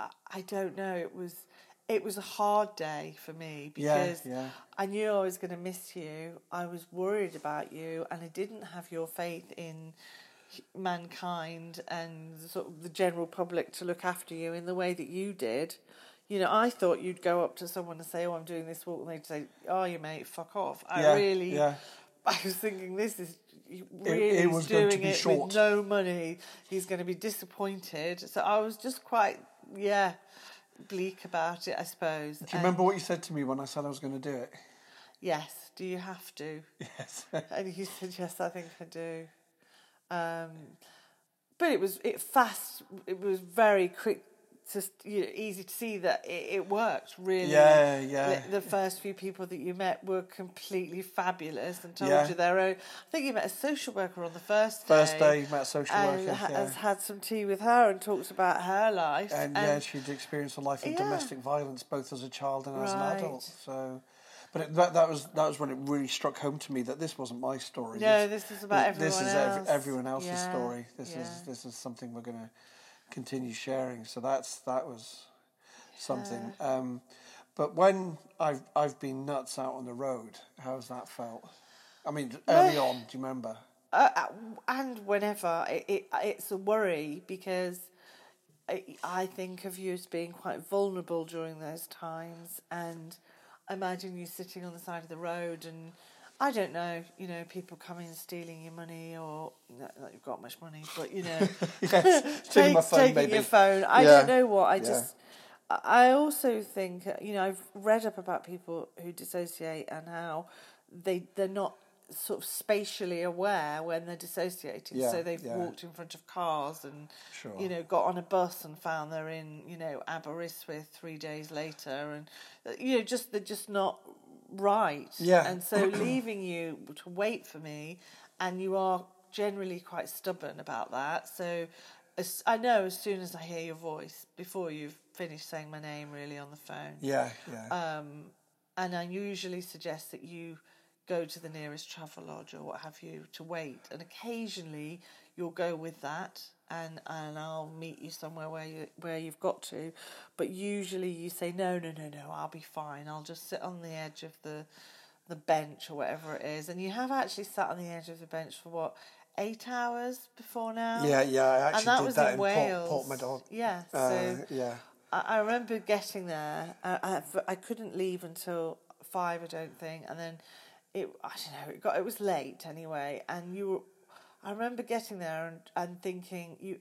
I, I don't know. It was. It was a hard day for me because yeah. I knew I was going to miss you. I was worried about you, and I didn't have your faith in mankind and sort of the general public to look after you in the way that you did. You know, I thought you'd go up to someone and say, "Oh, I'm doing this walk," and they'd say, "Oh, you mate, fuck off." I Yeah, really, yeah. *laughs* I was thinking this is it really he's was going doing it short. with no money. He's going to be disappointed. So I was just quite, yeah, bleak about it. I suppose. Do you remember what you said to me when I said I was going to do it? Yes. Do you have to? Yes. *laughs* And you said yes. I think I do. Um, but it was it fast. It was very quick. To, you know, easy to see that it, it worked really. Yeah, yeah. The, the first few people that you met were completely fabulous and told Yeah. you their own. I think you met a social worker on the first day. First day, you met a social and worker. ha- yeah. has had some tea with her and talked about her life. and, yeah, she'd experienced a life of Yeah. domestic violence both as a child and as an adult. So, but it, that that was that was when it really struck home to me that this wasn't my story. No, this is about this everyone is ev- else. everyone else's story. This is this is something we're going to continue sharing. So that's that was something. Um, but when I've I've been nuts out on the road, how's that felt? I mean, early on, do you remember? uh, uh, and whenever it, it it's a worry because I, I think of you as being quite vulnerable during those times, and I imagine you sitting on the side of the road and. I don't know, you know, people coming and stealing your money, or not that you've got much money, but you know, *laughs* Yes, taking my *laughs* phone, taking maybe. your phone. I Yeah, don't know what. I yeah. just, I also think, you know, I've read up about people who dissociate and how they they're not sort of spatially aware when they're dissociating. Yeah, so they've walked in front of cars and, Sure. you know, got on a bus and found they're in, you know, Aberystwyth three days later, and you know, just they're just not right. Yeah. And so *clears throat* leaving you to wait for me, and you are generally quite stubborn about that. So as, I know as soon as I hear your voice, before you've finished saying my name really on the phone, Yeah, yeah. um, and I usually suggest that you go to the nearest travel lodge or what have you to wait. And occasionally you'll go with that, and and I'll meet you somewhere where you where you've got to. But usually you say no, no, no, no. I'll be fine. I'll just sit on the edge of the the bench or whatever it is. And you have actually sat on the edge of the bench for what eight hours before now. Yeah, yeah, I actually and that did was that in in Port- Wales. Port Madog. Yeah, Uh, so yeah. I, I remember getting there. I, I, I couldn't leave until five, I don't think, and then it. I don't know. It got. It was late anyway, and you. Were, I remember getting there and, and thinking you,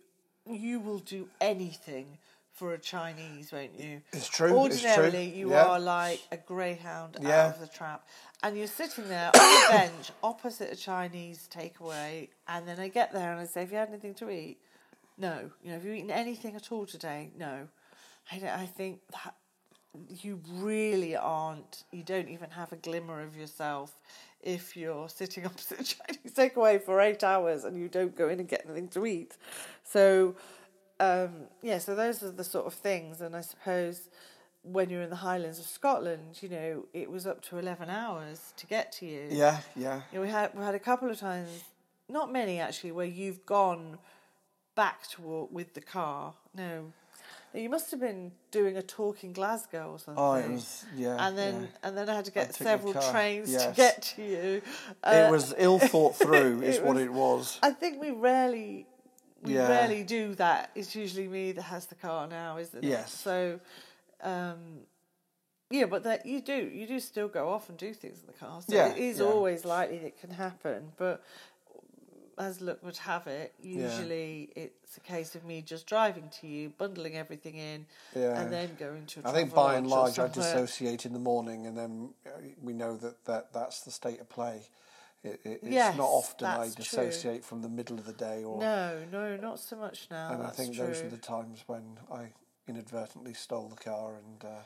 you will do anything for a Chinese, won't you? It's true, it's true. Ordinarily, you Yeah. are like a greyhound Yeah. out of the trap, and you're sitting there *coughs* on a bench opposite a Chinese takeaway, and then I get there and I say, "Have you had anything to eat?" No. You know, have you eaten anything at all today? No. I, don't- I think that you really aren't, you don't even have a glimmer of yourself if you're sitting *laughs* opposite a Chinese takeaway for eight hours and you don't go in and get anything to eat. So, um, yeah, so those are the sort of things. And I suppose when you're in the Highlands of Scotland, you know, it was up to 11 hours to get to you. Yeah, yeah. You know, we had we had a couple of times, not many actually, where you've gone back to walk with the car. No, No, you must have been doing a talk in Glasgow or something. Oh, it was yeah. and then yeah. and then I had to get several trains to get to you. it Uh, was ill thought *laughs* through, is it what was- it was. I think we rarely we Yeah. rarely do that. It's usually me that has the car now, isn't it? Yes. So, um, yeah, but that you do you do still go off and do things in the car. So Yeah, it is yeah. always likely that it can happen, but. As luck would have it, usually it's a case of me just driving to you, bundling everything in, Yeah. and then going to. a I think by and large, I dissociate in the morning, and then uh, we know that, that that's the state of play. It, it, it's Yes, not often I that's true. dissociate from the middle of the day, or No, no, not so much now. and I think true. those are the times when I inadvertently stole the car, and uh,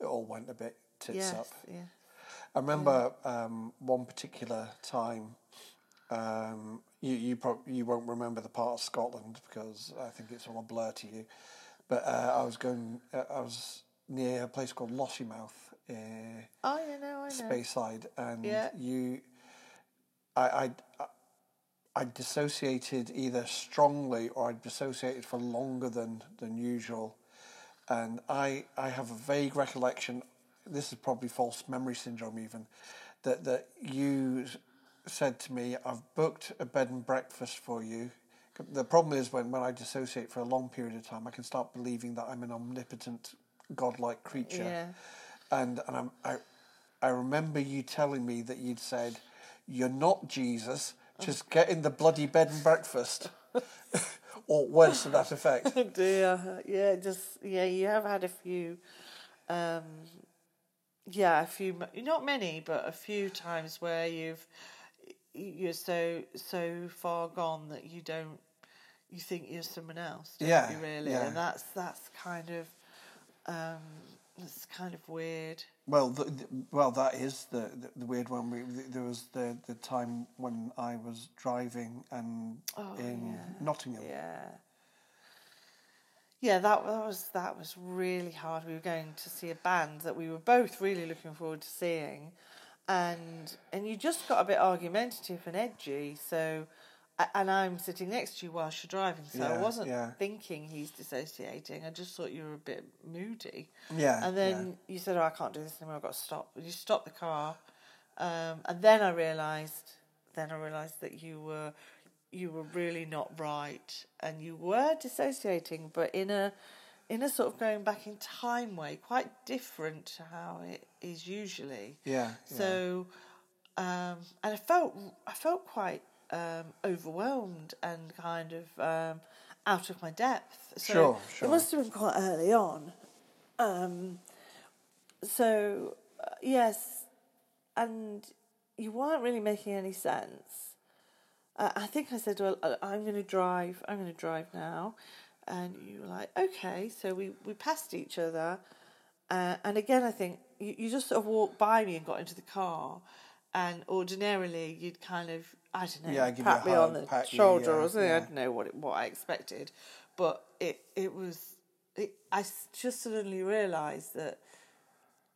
it all went a bit tits yes, up. yeah. I remember um, one particular time. Um, you you prob- you won't remember the part of Scotland because I think it's all a blur to you. But uh, I was going. Uh, I was near a place called Lossiemouth, uh, Oh, yeah, no, I know. Speyside, and Yeah. you. I, I I dissociated either strongly or I dissociated for longer than than usual, and I I have a vague recollection. This is probably false memory syndrome, even that that you said to me, "I've booked a bed and breakfast for you." The problem is when, when I dissociate for a long period of time, I can start believing that I'm an omnipotent, godlike creature Yeah. and and I'm, I I remember you telling me that you'd said, "You're not Jesus. Just get in the bloody bed and breakfast," *laughs* or words to that effect. Oh *laughs* dear. Yeah, just yeah. You have had a few, um, yeah, a few. Not many, but a few times where you've you're so so far gone that you don't you think you're someone else. Yeah, you really, yeah. and that's that's kind of um, it's kind of weird. Well, the, the, well, that is the, the, the weird one. We, there was the, the time when I was driving and Oh, in yeah. Nottingham. Yeah. Yeah, that, that was that was really hard. We were going to see a band that we were both really looking forward to seeing, and and you just got a bit argumentative and edgy. So, and I'm sitting next to you whilst you're driving, so I wasn't yeah. thinking he's dissociating. I just thought you were a bit moody. Yeah, And then you said, "Oh, I can't do this anymore. I've got to stop." You stopped the car, um, and then I realised. Then I realised that you were, you were really not right, and you were dissociating, but in a, in a sort of going back in time way, quite different to how it is usually. Yeah, yeah. So, um, and I felt I felt quite um, overwhelmed and kind of um, out of my depth. So Sure, sure. It must have been quite early on. Um, so uh, yes, and you weren't really making any sense. Uh, I think I said, "Well, uh, I'm going to drive. I'm going to drive now," and you were like, "Okay." So we we passed each other, uh, and again, I think you, you just sort of walked by me and got into the car, and ordinarily you'd kind of I don't know, Yeah, pat me on the pat you, shoulder yeah, or something. I don't know what it, what I expected, but it it was. I just suddenly realised that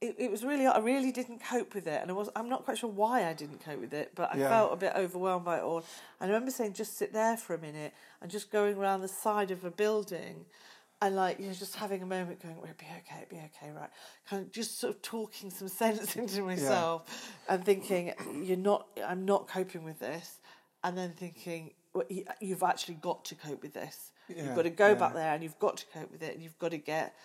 it, it was really I really didn't cope with it, and I was I'm not quite sure why I didn't cope with it, but I Yeah. felt a bit overwhelmed by it all. I remember saying, just sit there for a minute, and just going around the side of a building, and like you know, just having a moment, going, "It'll be okay, it'll be okay, right?" Kind of just sort of talking some *laughs* sense into myself, and thinking, "You're not, I'm not coping with this," and then thinking, well, you- you've actually got to cope with this. Yeah, you've got to go yeah. back there and you've got to cope with it and you've got to get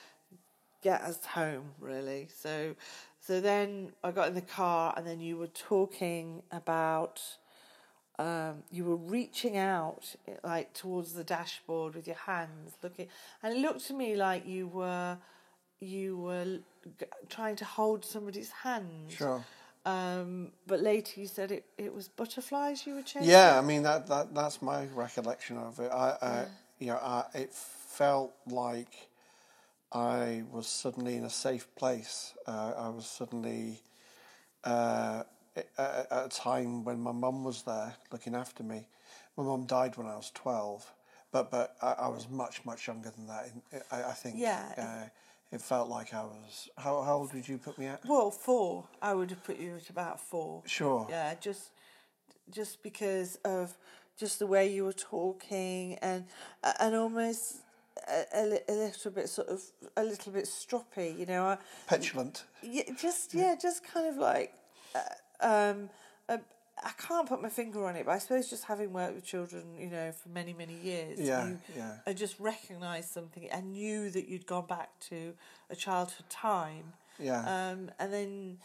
get us home really. So so then I got in the car and then you were talking about um, you were reaching out like towards the dashboard with your hands looking and it looked to me like you were you were g- trying to hold somebody's hand Sure. um, but later you said it, it was butterflies you were chasing Yeah, I mean that, that that's my recollection of it. I, I you know, I, it felt like I was suddenly in a safe place. Uh, I was suddenly uh, at, a time when my mum was there looking after me. My mum died when I was twelve, but but I, I was much much younger than that. I, I think. Yeah. Uh, it felt like I was. How, how old did you put me at? well four I would have put you at about four Sure. Yeah, just just because of just the way you were talking and and almost a, a, little bit sort of a little bit stroppy, you know. Petulant. yeah, just yeah, just kind of like uh, um, uh, I can't put my finger on it, but I suppose just having worked with children, you know, for many many years, Yeah, you, yeah. I just recognised something and knew that you'd gone back to a childhood time. Yeah. Um, and then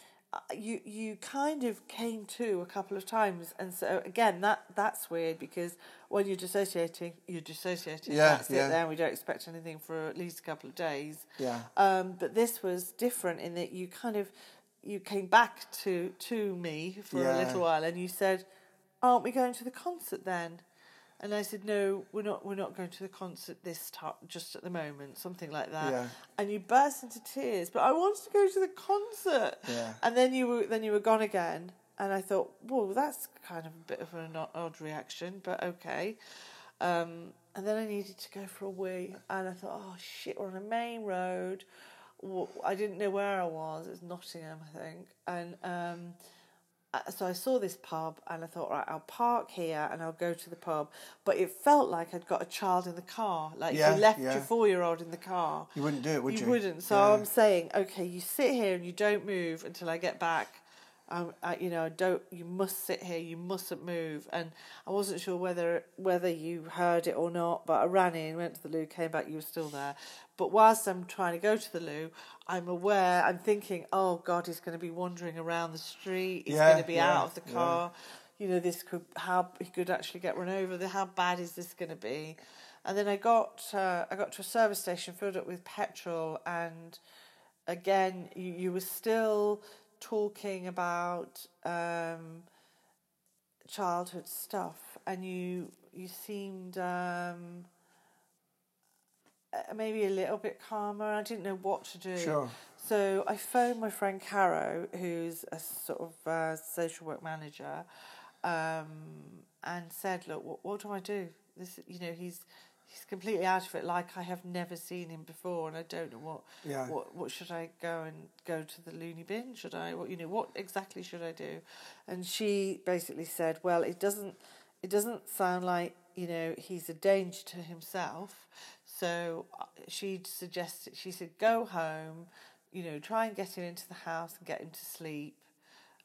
you you kind of came to a couple of times, and so again that that's weird because when you're dissociating, you're dissociating. Yeah, that's yeah. it. Then we don't expect anything for at least a couple of days. Yeah. Um, but this was different in that you kind of you came back to to me for a little while, and you said, "Aren't we going to the concert then?" And I said, "No, we're not. We're not going to the concert this time, just at the moment, something like that." Yeah. And you burst into tears. But I wanted to go to the concert. Yeah. And then you were then you were gone again, and I thought, "Well, that's kind of a bit of an odd reaction, but okay." Um, and then I needed to go for a wee, and I thought, "Oh shit, we're on a main road." I didn't know where I was. It was Nottingham, I think, and um, uh, so I saw this pub and I thought, right, I'll park here and I'll go to the pub. But it felt like I'd got a child in the car. Like Yeah, you left yeah. your four year old in the car. You wouldn't do it, would you? wouldn't. So Yeah. I'm saying, okay, you sit here and you don't move until I get back. Um, I, you know, don't. You must sit here. You mustn't move. And I wasn't sure whether whether you heard it or not. But I ran in, went to the loo, came back. You were still there. But whilst I'm trying to go to the loo, I'm aware. I'm thinking, oh God, he's going to be wandering around the street. He's Yeah, going to be yeah, out of the yeah. car. You know, this could how he could actually get run over. How bad is this going to be? And then I got uh, I got to a service station, filled up with petrol, and again, you, you were still talking about um, childhood stuff, and you you seemed um, uh, maybe a little bit calmer. I didn't know what to do. Sure. So I phoned my friend Caro, who's a sort of uh, social work manager, um, and said, "Look, what, what do I do? This, you know, he's he's completely out of it. Like I have never seen him before, and I don't know what Yeah. what what should I go and go to the loony bin? Should I, what you know, what exactly should I do?" And she basically said, "Well, it doesn't it doesn't sound like you know he's a danger to himself." So uh, she suggested she said, "Go home." you know, try and get him into the house and get him to sleep.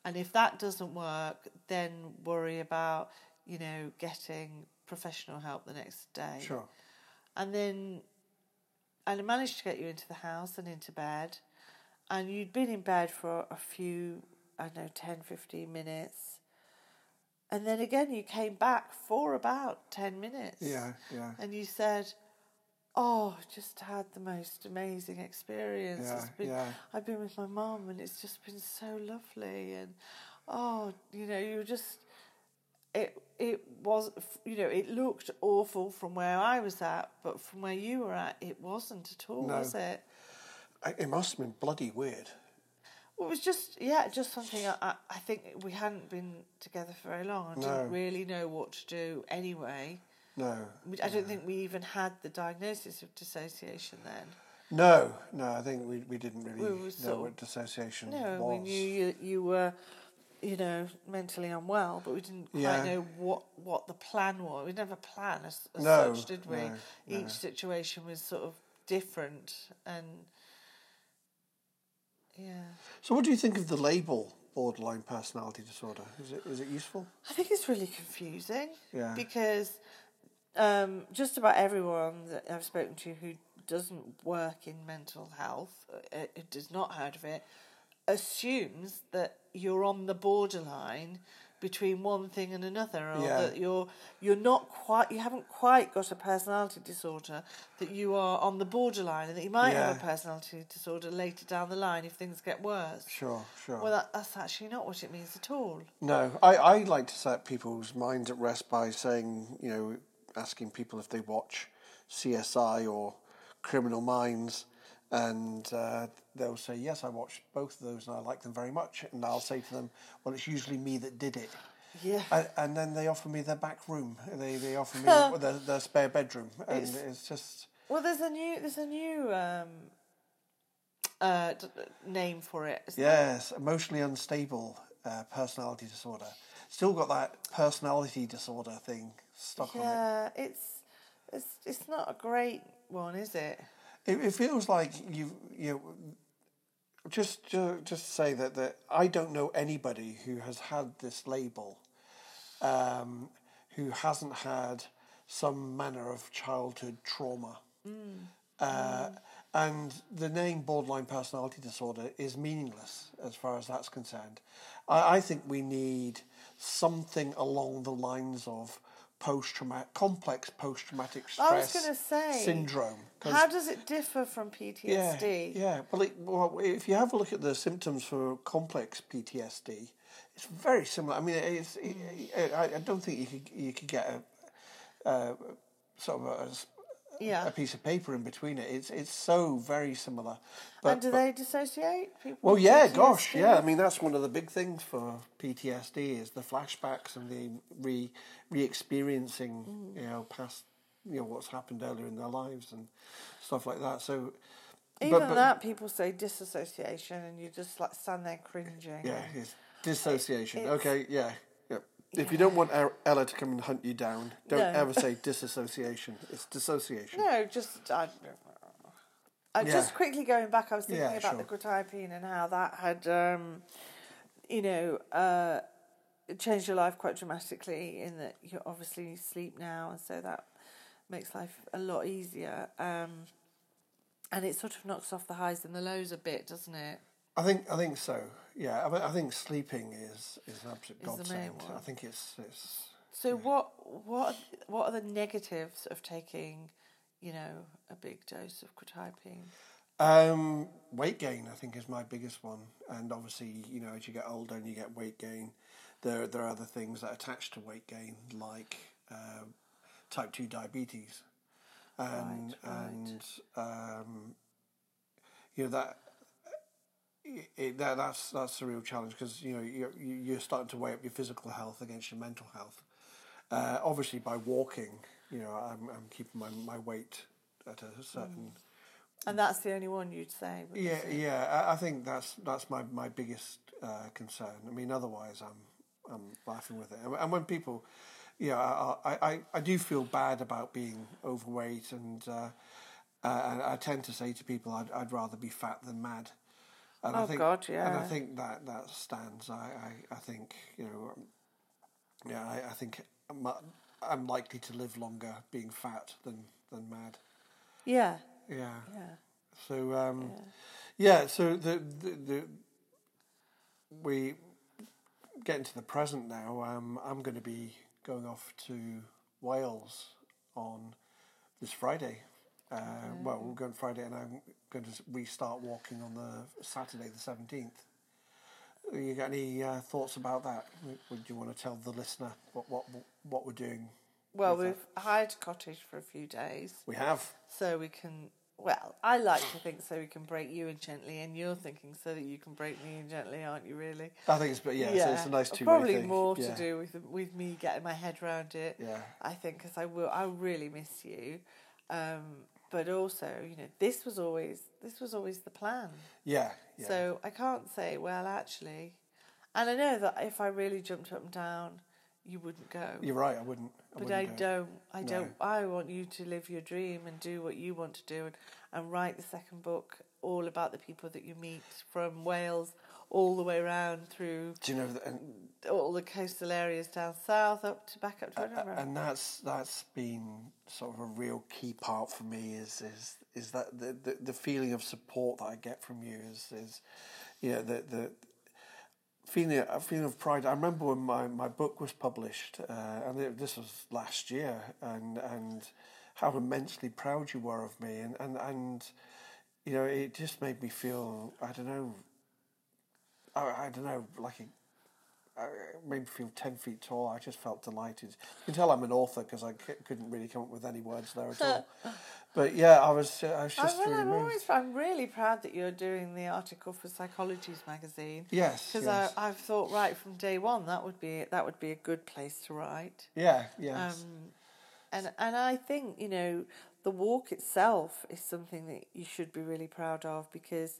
And if that doesn't work, then worry about, you know, getting professional help the next day. Sure. And then, and I managed to get you into the house and into bed. And you'd been in bed for a few, I don't know, 10, 15 minutes. And then again, you came back for about 10 minutes. Yeah, yeah. And you said, Oh, just had the most amazing experience. Yeah, been, yeah. I've been with my mum and it's just been so lovely. And oh, you know, you just, it, it was, you know, it looked awful from where I was at, but from where you were at, it wasn't at all, No. was it? It must have been bloody weird. Well, it was just, yeah, just something I, I, I think we hadn't been together for very long. I No. didn't really know what to do anyway. No. I don't think we even had the diagnosis of dissociation then. No, no, I think we, we didn't really We know sort what dissociation No, was. No, we knew you, you were, you know, mentally unwell, but we didn't quite Yeah. know what, what the plan was. We didn't have a plan as, as No, such, did we? no. Each situation was sort of different, and yeah. So, what do you think of the label borderline personality disorder? Is it is it useful? I think it's really confusing. Yeah. Because um, just about everyone that I've spoken to who doesn't work in mental health, uh, uh, who does not heard of it, assumes that you're on the borderline between one thing and another, or Yeah. that you're you're not quite, you haven't quite got a personality disorder, that you are on the borderline, and that you might have a personality disorder later down the line if things get worse. Sure, sure. Well, that, that's actually not what it means at all. No, I, I like to set people's minds at rest by saying, you know, asking people if they watch CSI or Criminal Minds, and uh, they'll say, yes, I watched both of those and I like them very much. And I'll say to them, well, it's usually me that did it. Yeah. And, and then they offer me their back room. They, they offer me *laughs* their, their spare bedroom. And It's- it's, just, Well, there's a new there's a new um, uh, d- name for it. isn't there? yes, emotionally unstable uh, personality disorder. Still got that personality disorder thing stuck on it. Yeah, it's it's it's not a great one, is it? It, it feels like you you just to, just to say that that I don't know anybody who has had this label, um, who hasn't had some manner of childhood trauma. Uh, and the name borderline personality disorder is meaningless as far as that's concerned. I, I think we need something along the lines of post traumatic complex post traumatic stress I was gonna say, syndrome. How does it differ from PTSD? yeah. Well, it, well, if you have a look at the symptoms for complex PTSD, it's very similar. I mean, it's, it, I, I don't think you could you could get a, uh, sort of a, Yeah. a piece of paper in between it. It's it's so very similar. But, and do but- they dissociate? People well, yeah, gosh, yeah. I mean, that's one of the big things for PTSD is the flashbacks and the re re-experiencing, Mm. you know, past, you know, what's happened earlier in their lives and stuff like that. So, Even but- but- that, people say disassociation, and you just like stand there cringing. Yeah, it's dissociation. It's- okay, yeah. If you don't want Ella to come and hunt you down, don't No. ever say disassociation. It's dissociation. No, just I. I Yeah. just quickly going back. I was thinking Yeah, about the sure. quetiapine and how that had, um, you know, uh, changed your life quite dramatically. In that you obviously sleep now, and so that makes life a lot easier. Um, and it sort of knocks off the highs and the lows a bit, doesn't it? I think I think so. Yeah, I, mean, I think sleeping is is an absolute Is godsend. I think it's it's So what what what are the negatives of taking, you know, a big dose of quetiapine? Um, weight gain, I think, is my biggest one, and obviously, you know, as you get older and you get weight gain, there there are other things that attach to weight gain, like uh, type two diabetes, and Right, right. and um, you know that. It, it, that that's that's a real challenge because you know you're you're starting to weigh up your physical health against your mental health. Uh, obviously, by walking, you know, I'm I'm keeping my, my weight at a certain And that's the only one you'd say. yeah, you? yeah. I, I think that's that's my, my biggest uh, concern. I mean, otherwise, I'm I'm laughing with it. And- And when people, yeah, I I, I, I do feel bad about being overweight, and uh, uh, and I tend to say to people, I'd I'd rather be fat than mad. And I Oh, think, God, And I think that that stands. I I, I think you know, um, yeah, I, I think I'm, I'm likely to live longer being fat than than mad. Yeah. Yeah. Yeah. So um, yeah. So the, the the we get into the present now. Um, I'm going to be going off to Wales on this Friday. Uh, Well, we're going Friday, and I'm going to restart walking on the Saturday, the seventeenth. You got any uh, thoughts about that? Would you want to tell the listener what what what we're doing? Well, we've hired a cottage for a few days, We have. so we can. Well, I like to think so we can break you in gently, and you're thinking so that you can break me in gently, aren't you? Really? I think it's but yeah, So it's a nice two Probably thing. more yeah. to do with with me getting my head around it. Yeah. I think because I will, I really miss you, um, but also you know this was always this was always the plan. Yeah. yeah. So I can't say, well, actually, and I know that if I really jumped up and down, you wouldn't go. You're right. I wouldn't. I but wouldn't I go. don't. I No. don't. I want you to live your dream and do what you want to do, and, and write the second book all about the people that you meet from Wales all the way around through Do you know? that- And, all the coastal areas down south up to back up to Edinburgh. and that's that's been sort of a real key part for me. Is is is that the, the, the feeling of support that I get from you is is you know the the feeling a feeling of pride. I remember when my, my book was published, uh, and it, this was last year, and and how immensely proud you were of me, and and and you know it just made me feel I don't know. I, I don't know, like a uh, it made me feel 10 feet tall. I just felt delighted. You can tell I'm an author because I c- couldn't really come up with any words there at all. *laughs* but yeah, I was, uh, I was I, just well, really I'm moved. always I'm really proud that you're doing the article for Psychologies magazine. Yes, because yes. I've thought right from day one that would be that would be a good place to write. Yeah, yes. Um, and and I think you know the walk itself is something that you should be really proud of because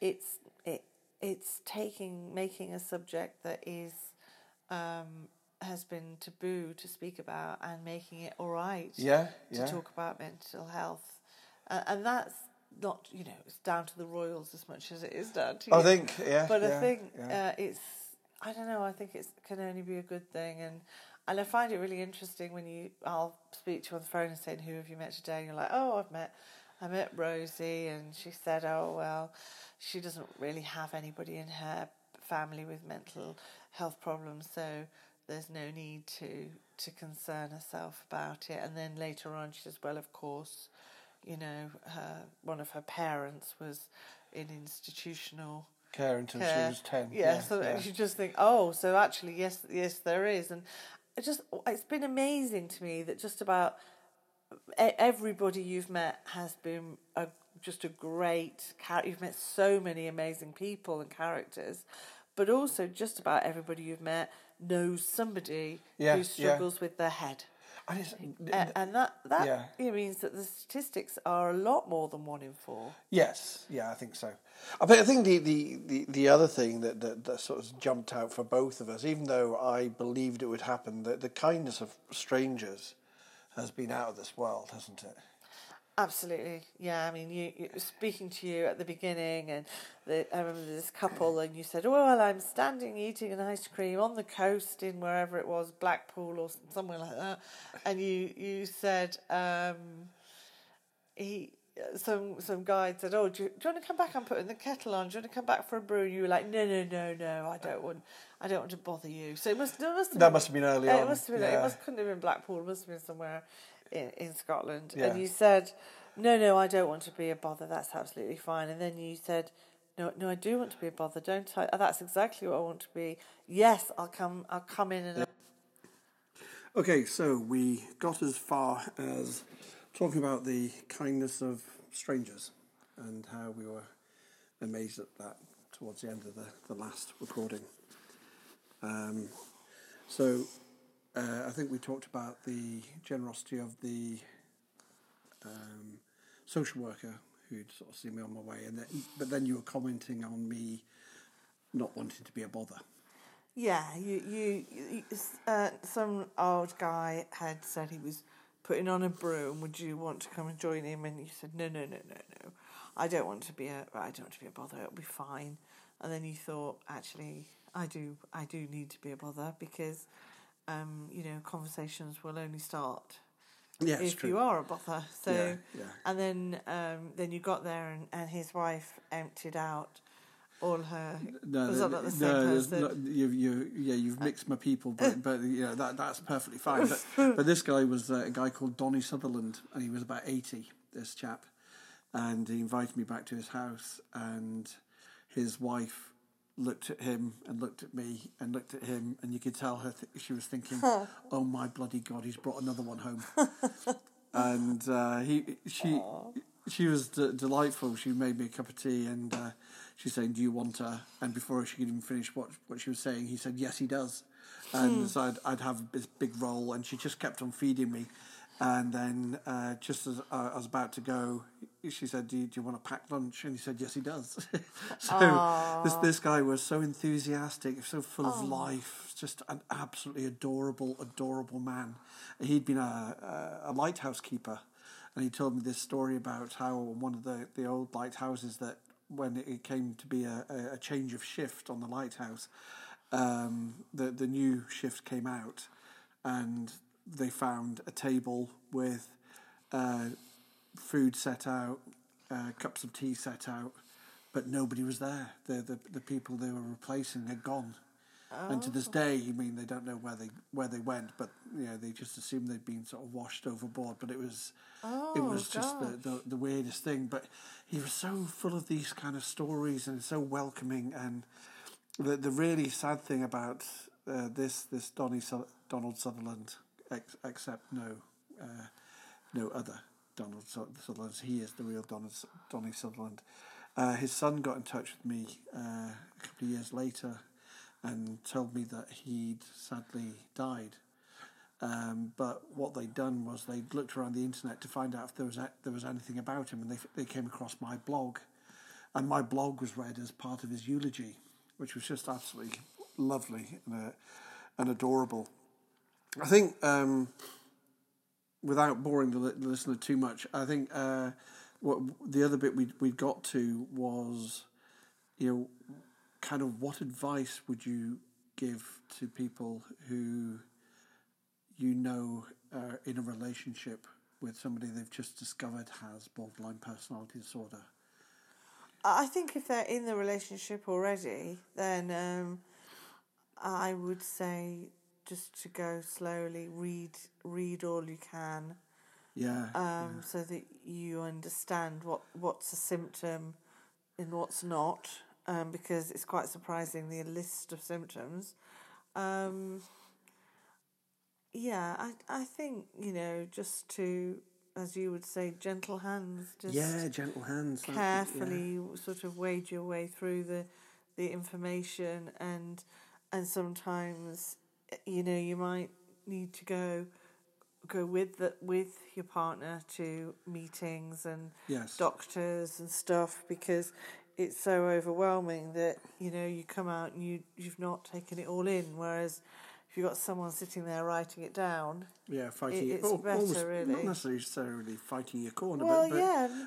it's it it's taking making a subject that is um, has been taboo to speak about and making it all right yeah, to yeah. talk about mental health, uh, and that's not you know it's down to the royals as much as it is down to I you. think, yeah. But yeah, I think yeah. uh, it's I don't know. I think it can only be a good thing, and and I find it really interesting when you I'll speak to you on the phone and say, "Who have you met today?" And you're like, "Oh, I've met I met Rosie, and she said, oh well, she doesn't really have anybody in her family with mental health problems, so there's no need to to concern herself about it." And then later on, she says, "Well, of course." You know, her one of her parents was in institutional care until care. she was 10. Yeah, yeah so yeah. you just think, oh, so actually, yes, yes, there is, and it just it's been amazing to me that just about everybody you've met has been a just a great character. You've met so many amazing people and characters, but also just about everybody you've met knows somebody Yeah, who yeah. struggles with their head. And it's, and that that Yeah. means that the statistics are a lot more than one in four. Yes, yeah, I think so. I think I think the, the, the, the other thing that, that, that sort of jumped out for both of us, even though I believed it would happen, that the kindness of strangers has been out of this world, hasn't it? Absolutely, yeah. I mean, you, you speaking to you at the beginning, and the, I remember this couple, and you said, "Oh, well, I'm standing eating an ice cream on the coast in wherever it was, Blackpool or somewhere like that," and you you said, um, he some some guy said, "Oh, do you, do you want to come back? I'm putting the kettle on. Do you want to come back for a brew?" And you were like, "No, no, no, no. I don't want. I don't want to bother you." So it must. It must have That been- must have been early uh, on. It must have been. yeah. It must couldn't have been Blackpool. It must have been somewhere in, in Scotland. Yeah. And you said, "No, no, I don't want to be a bother. That's absolutely fine." And then you said, "No, no, I do want to be a bother. Don't I? Oh, That's exactly what I want to be. Yes, I'll come. I'll come in and." Okay, so we got as far as talking about the kindness of strangers and how we were amazed at that towards the end of the, the last recording. Um, so uh, I think we talked about the generosity of the um, social worker who'd sort of seen me on my way, and then, but then you were commenting on me not wanting to be a bother. Yeah, you, you, you uh, some old guy had said he was putting on a broom. Would you want to come and join him? And you said, no, no, no, no, no. I don't want to be a, I don't want to be a bother. It'll be fine. And then you thought, actually, I do, I do need to be a bother because, um, you know, conversations will only start Yeah, if true. you are a bother. So, Yeah, yeah. and then, um, then you got there and, and his wife emptied out all her. No, was no, that the same person? not- you, you, yeah, you've mixed my people, but, but you know that that's perfectly fine. But, *laughs* but this guy was uh, a guy called Donny Sutherland, and he was about eighty. This chap, and he invited me back to his house, and his wife looked at him and looked at me and looked at him, and you could tell her th- she was thinking, "Oh my bloody god, he's brought another one home." *laughs* and uh, he she she was d- delightful. She made me a cup of tea and uh, she's saying, "Do you want her?" And before she could even finish what what she was saying, he said, "Yes, he does." And so I'd, I'd have this big roll, and she just kept on feeding me. And then, uh, just as I was about to go, she said, "Do you, do you want to pack lunch?" And he said, "Yes, he does." *laughs* so this this guy was so enthusiastic, so full of life, just an absolutely adorable, adorable man. He'd been a, a, a lighthouse keeper and he told me this story about how one of the, the old lighthouses that when it came to be a, a change of shift on the lighthouse, um, the the new shift came out, and they found a table with uh, food set out, uh, cups of tea set out, but nobody was there. The the, the people they were replacing had gone. And to this day, you mean they don't know where they where they went, but you know they just assumed they'd been sort of washed overboard. But it was it Oh, was just the, the the weirdest thing. But he was so full of these kind of stories and so welcoming. And the the really sad thing about uh, this this Donny Donald Sutherland, ex- except no uh, no other Donald Sutherland. He is the real Donald Donny Sutherland. Uh, his son got in touch with me uh, a couple of years later and told me that he'd sadly died. Um, but what they'd done was they looked around the internet to find out if there was a, there was anything about him, and they they came across my blog, and my blog was read as part of his eulogy, which was just absolutely lovely and, uh, and adorable. I think, um, without boring the listener too much, I think uh, what the other bit we we got to was, you know, kind of what advice would you give to people who you know are in a relationship with somebody they've just discovered has borderline personality disorder? I think if they're in the relationship already, then um, I would say just to go slowly, read read all you can, Yeah, um, so that you understand what what's a symptom and what's not, um, because it's quite surprising the list of symptoms. Um, yeah, I I think you know just to, as you would say, gentle hands. Just yeah, gentle hands. carefully sort of wade your way through the the information and and sometimes you know you might need to go go with the with your partner to meetings and Yes. doctors and stuff because it's so overwhelming that you know you come out and you you've not taken it all in whereas if you've got someone sitting there writing it down Yeah, fighting. it's al- better, almost, really. Not necessarily fighting your corner, Well, but,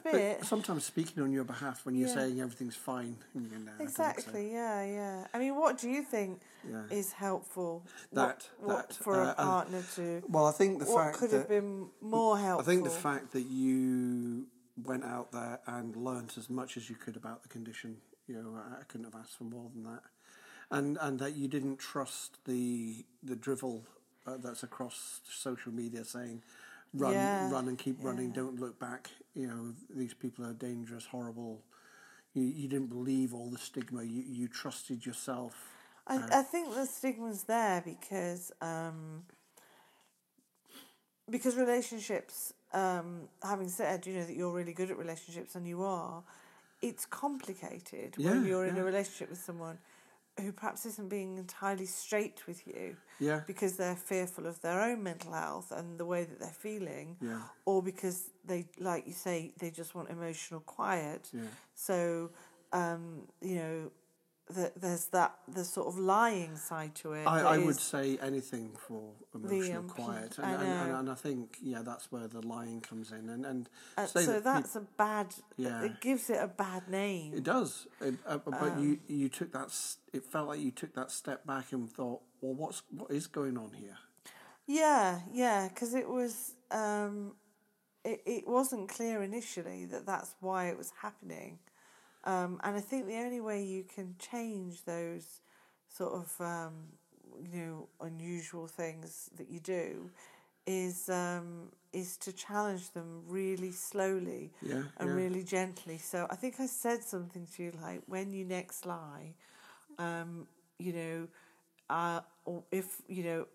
but, yeah, a but sometimes speaking on your behalf when you're Yeah. saying everything's fine. And you go, no, I don't think so." Exactly. Yeah, yeah. I mean, what do you think Yeah. is helpful? That- what, what for uh, a and- partner to? Well, I think the what fact could that have been more helpful? I think the fact that you went out there and learnt as much as you could about the condition, you know, I couldn't have asked for more than that, and and that you didn't trust the the drivel uh, that's across social media saying, "Run, Yeah, run, and keep running. Don't look back." You know, these people are dangerous, horrible. You you didn't believe all the stigma. You you trusted yourself. I, I think the stigma's there because um, because relationships. Um, having said, you know that you're really good at relationships, and you are. It's complicated when you're in a relationship with someone who perhaps isn't being entirely straight with you. Yeah. because they're fearful of their own mental health and the way that they're feeling, Yeah. or because they, like you say, they just want emotional quiet. Yeah. So, um, you know, that there's that the sort of lying side to it. I, I would say anything for emotional um, quiet, I and, and, and, and I think yeah, that's where the lying comes in, and and uh, so that that's a bad. Yeah. It gives it a bad name. it does, it, uh, but Um, you you took that. It felt like you took that step back and thought, well, what's what is going on here? Yeah, yeah, because it was um, it it wasn't clear initially that that's why it was happening, um, and I think the only way you can change those sort of um, you know unusual things that you do is um, is to challenge them really slowly Yeah, and yeah. really gently. So I think I said something to you like when you next lie, um, you know, uh, or if you know,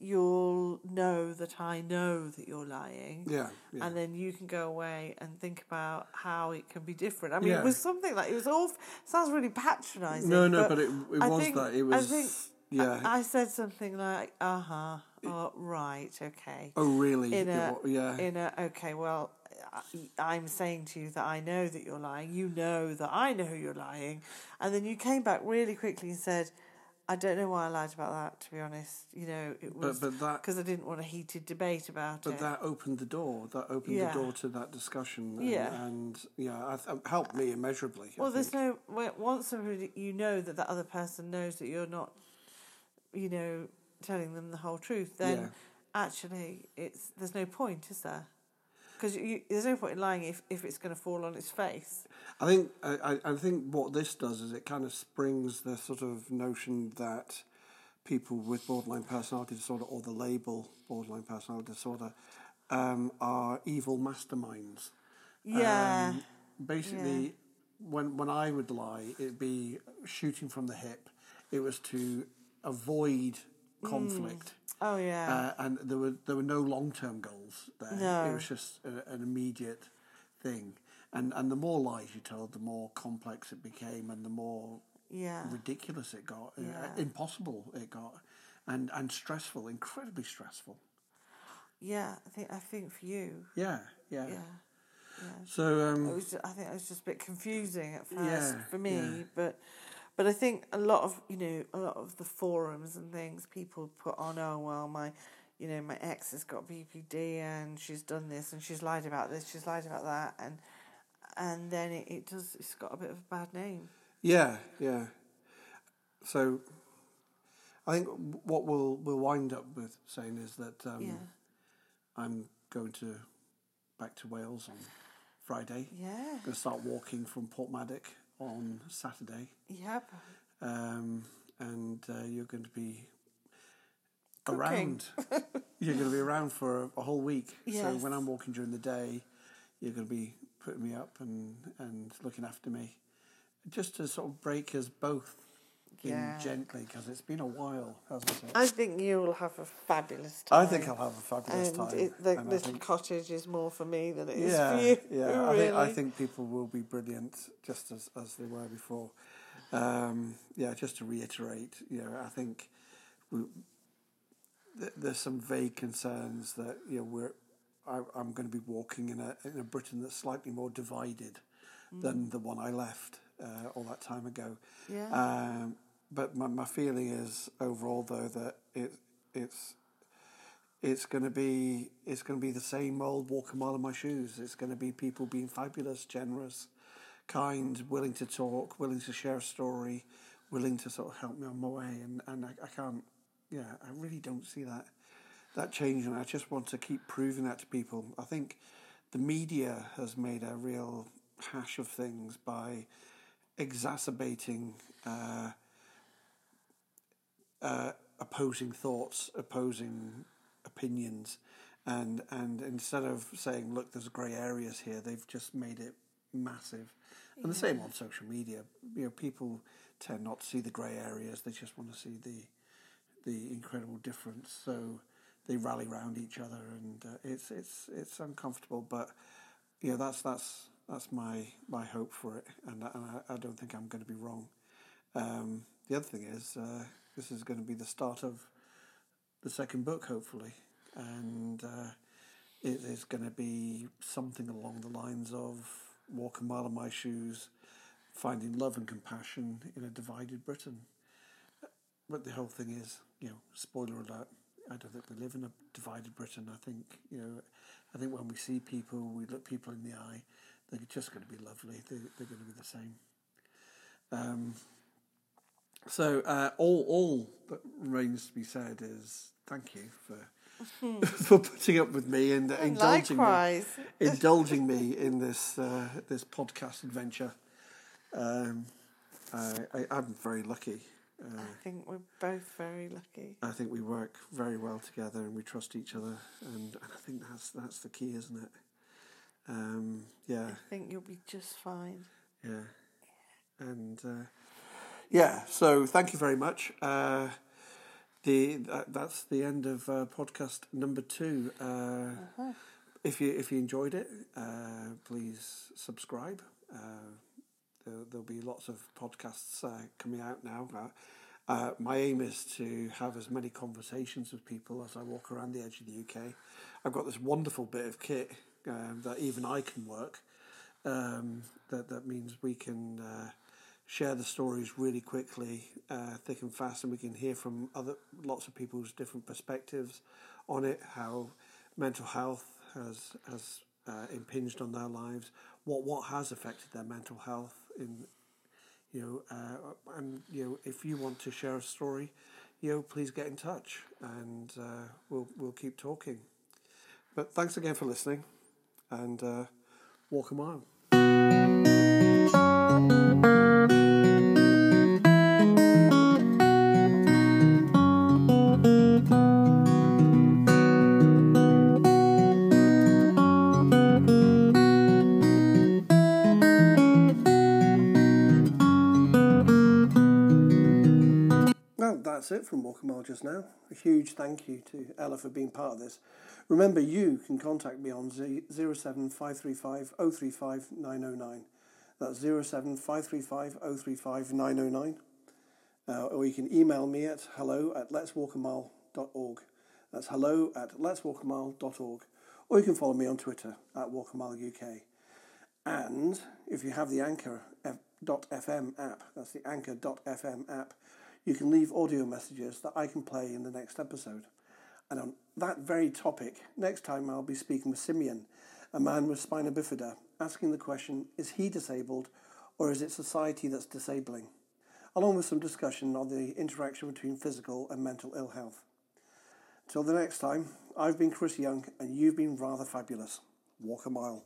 you'll know that I know that you're lying. Yeah, yeah. And then you can go away and think about how it can be different. I mean, Yeah. it was something like it was all sounds really patronising. No, no, but it it I was think- that it I was think yeah. I, I said something like, "Uh huh, oh, right, okay." oh really? in a yeah, in a okay well I- i'm saying to you that i know that you're lying you know that i know you're lying and then you came back really quickly and said I don't know why I lied about that. To be honest, you know, it was because I didn't want a heated debate about But it. But that opened the door. That opened Yeah. the door to that discussion. And, Yeah. and yeah, th- helped me immeasurably. Well, there's no once you know that that other person knows that you're not, you know, telling them the whole truth. Then Yeah. actually, it's there's no point, is there? Because there's no point in lying if, if it's going to fall on its face. I think I, I think what this does is it kind of springs the sort of notion that people with borderline personality disorder or the label borderline personality disorder um, are evil masterminds. Yeah. Um, basically, when when I would lie, it'd be shooting from the hip. It was to avoid conflict. oh yeah. Uh, and there were there were no long term goals there. No. It was just a, an immediate thing. And and the more lies you told, the more complex it became, and the more yeah. ridiculous it got, uh, impossible it got, and and stressful, incredibly stressful. Yeah. I think I think for you. Yeah, yeah. Yeah. Yeah. So um, It was. Just, I think it was just a bit confusing at first Yeah, for me, yeah. but but I think a lot of you know a lot of the forums and things people put on. Oh well, my you know my ex has got BPD and she's done this and she's lied about this, she's lied about that, and and then it, it does. It's got a bit of a bad name. Yeah, yeah. So, I think what we'll we'll wind up with saying is that um, Yeah. I'm going to back to Wales on Friday. Yeah. going to start walking from Porthmadog on Saturday, Yep. um, and uh, you're going to be Cooking. around. *laughs* you're going to be around for a, a whole week. So when I'm walking during the day, you're going to be putting me up and and looking after me, just to sort of break us both Yeah. gently because it's been a while, hasn't it? I think you'll have a fabulous time. I think I'll have a fabulous and time. it, the and little think- cottage is more for me than it is yeah, for you. *laughs* yeah. I think I think people will be brilliant, just as as they were before. Um, yeah, just to reiterate, you know, I think we, th- there's some vague concerns that you know we're. I, I'm going to be walking in a in a Britain that's slightly more divided than the one I left uh, all that time ago. Yeah. Um, but my, my feeling is overall though that it it's it's going to be it's going to be the same old walk a mile in my shoes. It's going to be people being fabulous, generous, kind, willing to talk, willing to share a story, willing to sort of help me on my way. And and I, I can't, yeah, I really don't see that that changing. I just want to keep proving that to people. I think the media has made a real hash of things by exacerbating. Uh, uh, opposing thoughts, opposing opinions, and and instead of saying, "Look, there's grey areas here," they've just made it massive. And the same on social media. You know, people tend not to see the grey areas; they just want to see the the incredible difference. So they rally around each other, and uh, it's it's it's uncomfortable. But you know, that's that's that's my my hope for it, and, I- and I, I don't think I'm going to be wrong. Um, the other thing is, uh, this is going to be the start of the second book, hopefully, and uh, it is going to be something along the lines of "Walk a mile in my shoes," finding love and compassion in a divided Britain. But the whole thing is, you know, spoiler alert. I don't think we live in a divided Britain. I think, you know, I think when we see people, we look people in the eye. They're just going to be lovely. They, they're going to be the same. Um, so uh, all all that remains to be said is thank you for *laughs* for putting up with me and uh, *laughs* indulging me, *laughs* indulging me in this uh, this podcast adventure. Um, I, I, I'm very lucky. Uh, I think we're both very lucky. I think we work very well together and we trust each other, and, and I think that's that's the key, isn't it? Um, yeah, I think you'll be just fine. yeah, and uh, yeah. So thank you very much. Uh, the that, that's the end of uh, podcast number two. Uh, If you if you enjoyed it, uh, please subscribe. Uh, there, there'll be lots of podcasts uh, coming out now. Uh, uh, my aim is to have as many conversations with people as I walk around the edge of the UK. I've got this wonderful bit of kit um, that even I can work. Um, that that means we can uh, share the stories really quickly, uh, thick and fast, and we can hear from other lots of people's different perspectives on it, how mental health has has uh, impinged on their lives, what what has affected their mental health in you know, uh, and you know, if you want to share a story, you know, please get in touch, and uh, we'll we'll keep talking. But thanks again for listening, and uh, walk a mile. Just now. A huge thank you to Ella for being part of this. Remember, you can contact me on 07535 035 909. That's 07535 035 909. Uh, or you can email me at hello at letswalkamile.org. That's hello at letswalkamile.org. Or you can follow me on Twitter at walkamileuk. And if you have the Anchor.fm app, that's the Anchor.fm app, you can leave audio messages that I can play in the next episode. And on that very topic, next time I'll be speaking with Simeon, a man with spina bifida, asking the question is he disabled or is it society that's disabling? Along with some discussion on the interaction between physical and mental ill health. Till the next time, I've been Chris Young and you've been rather fabulous. Walk a mile.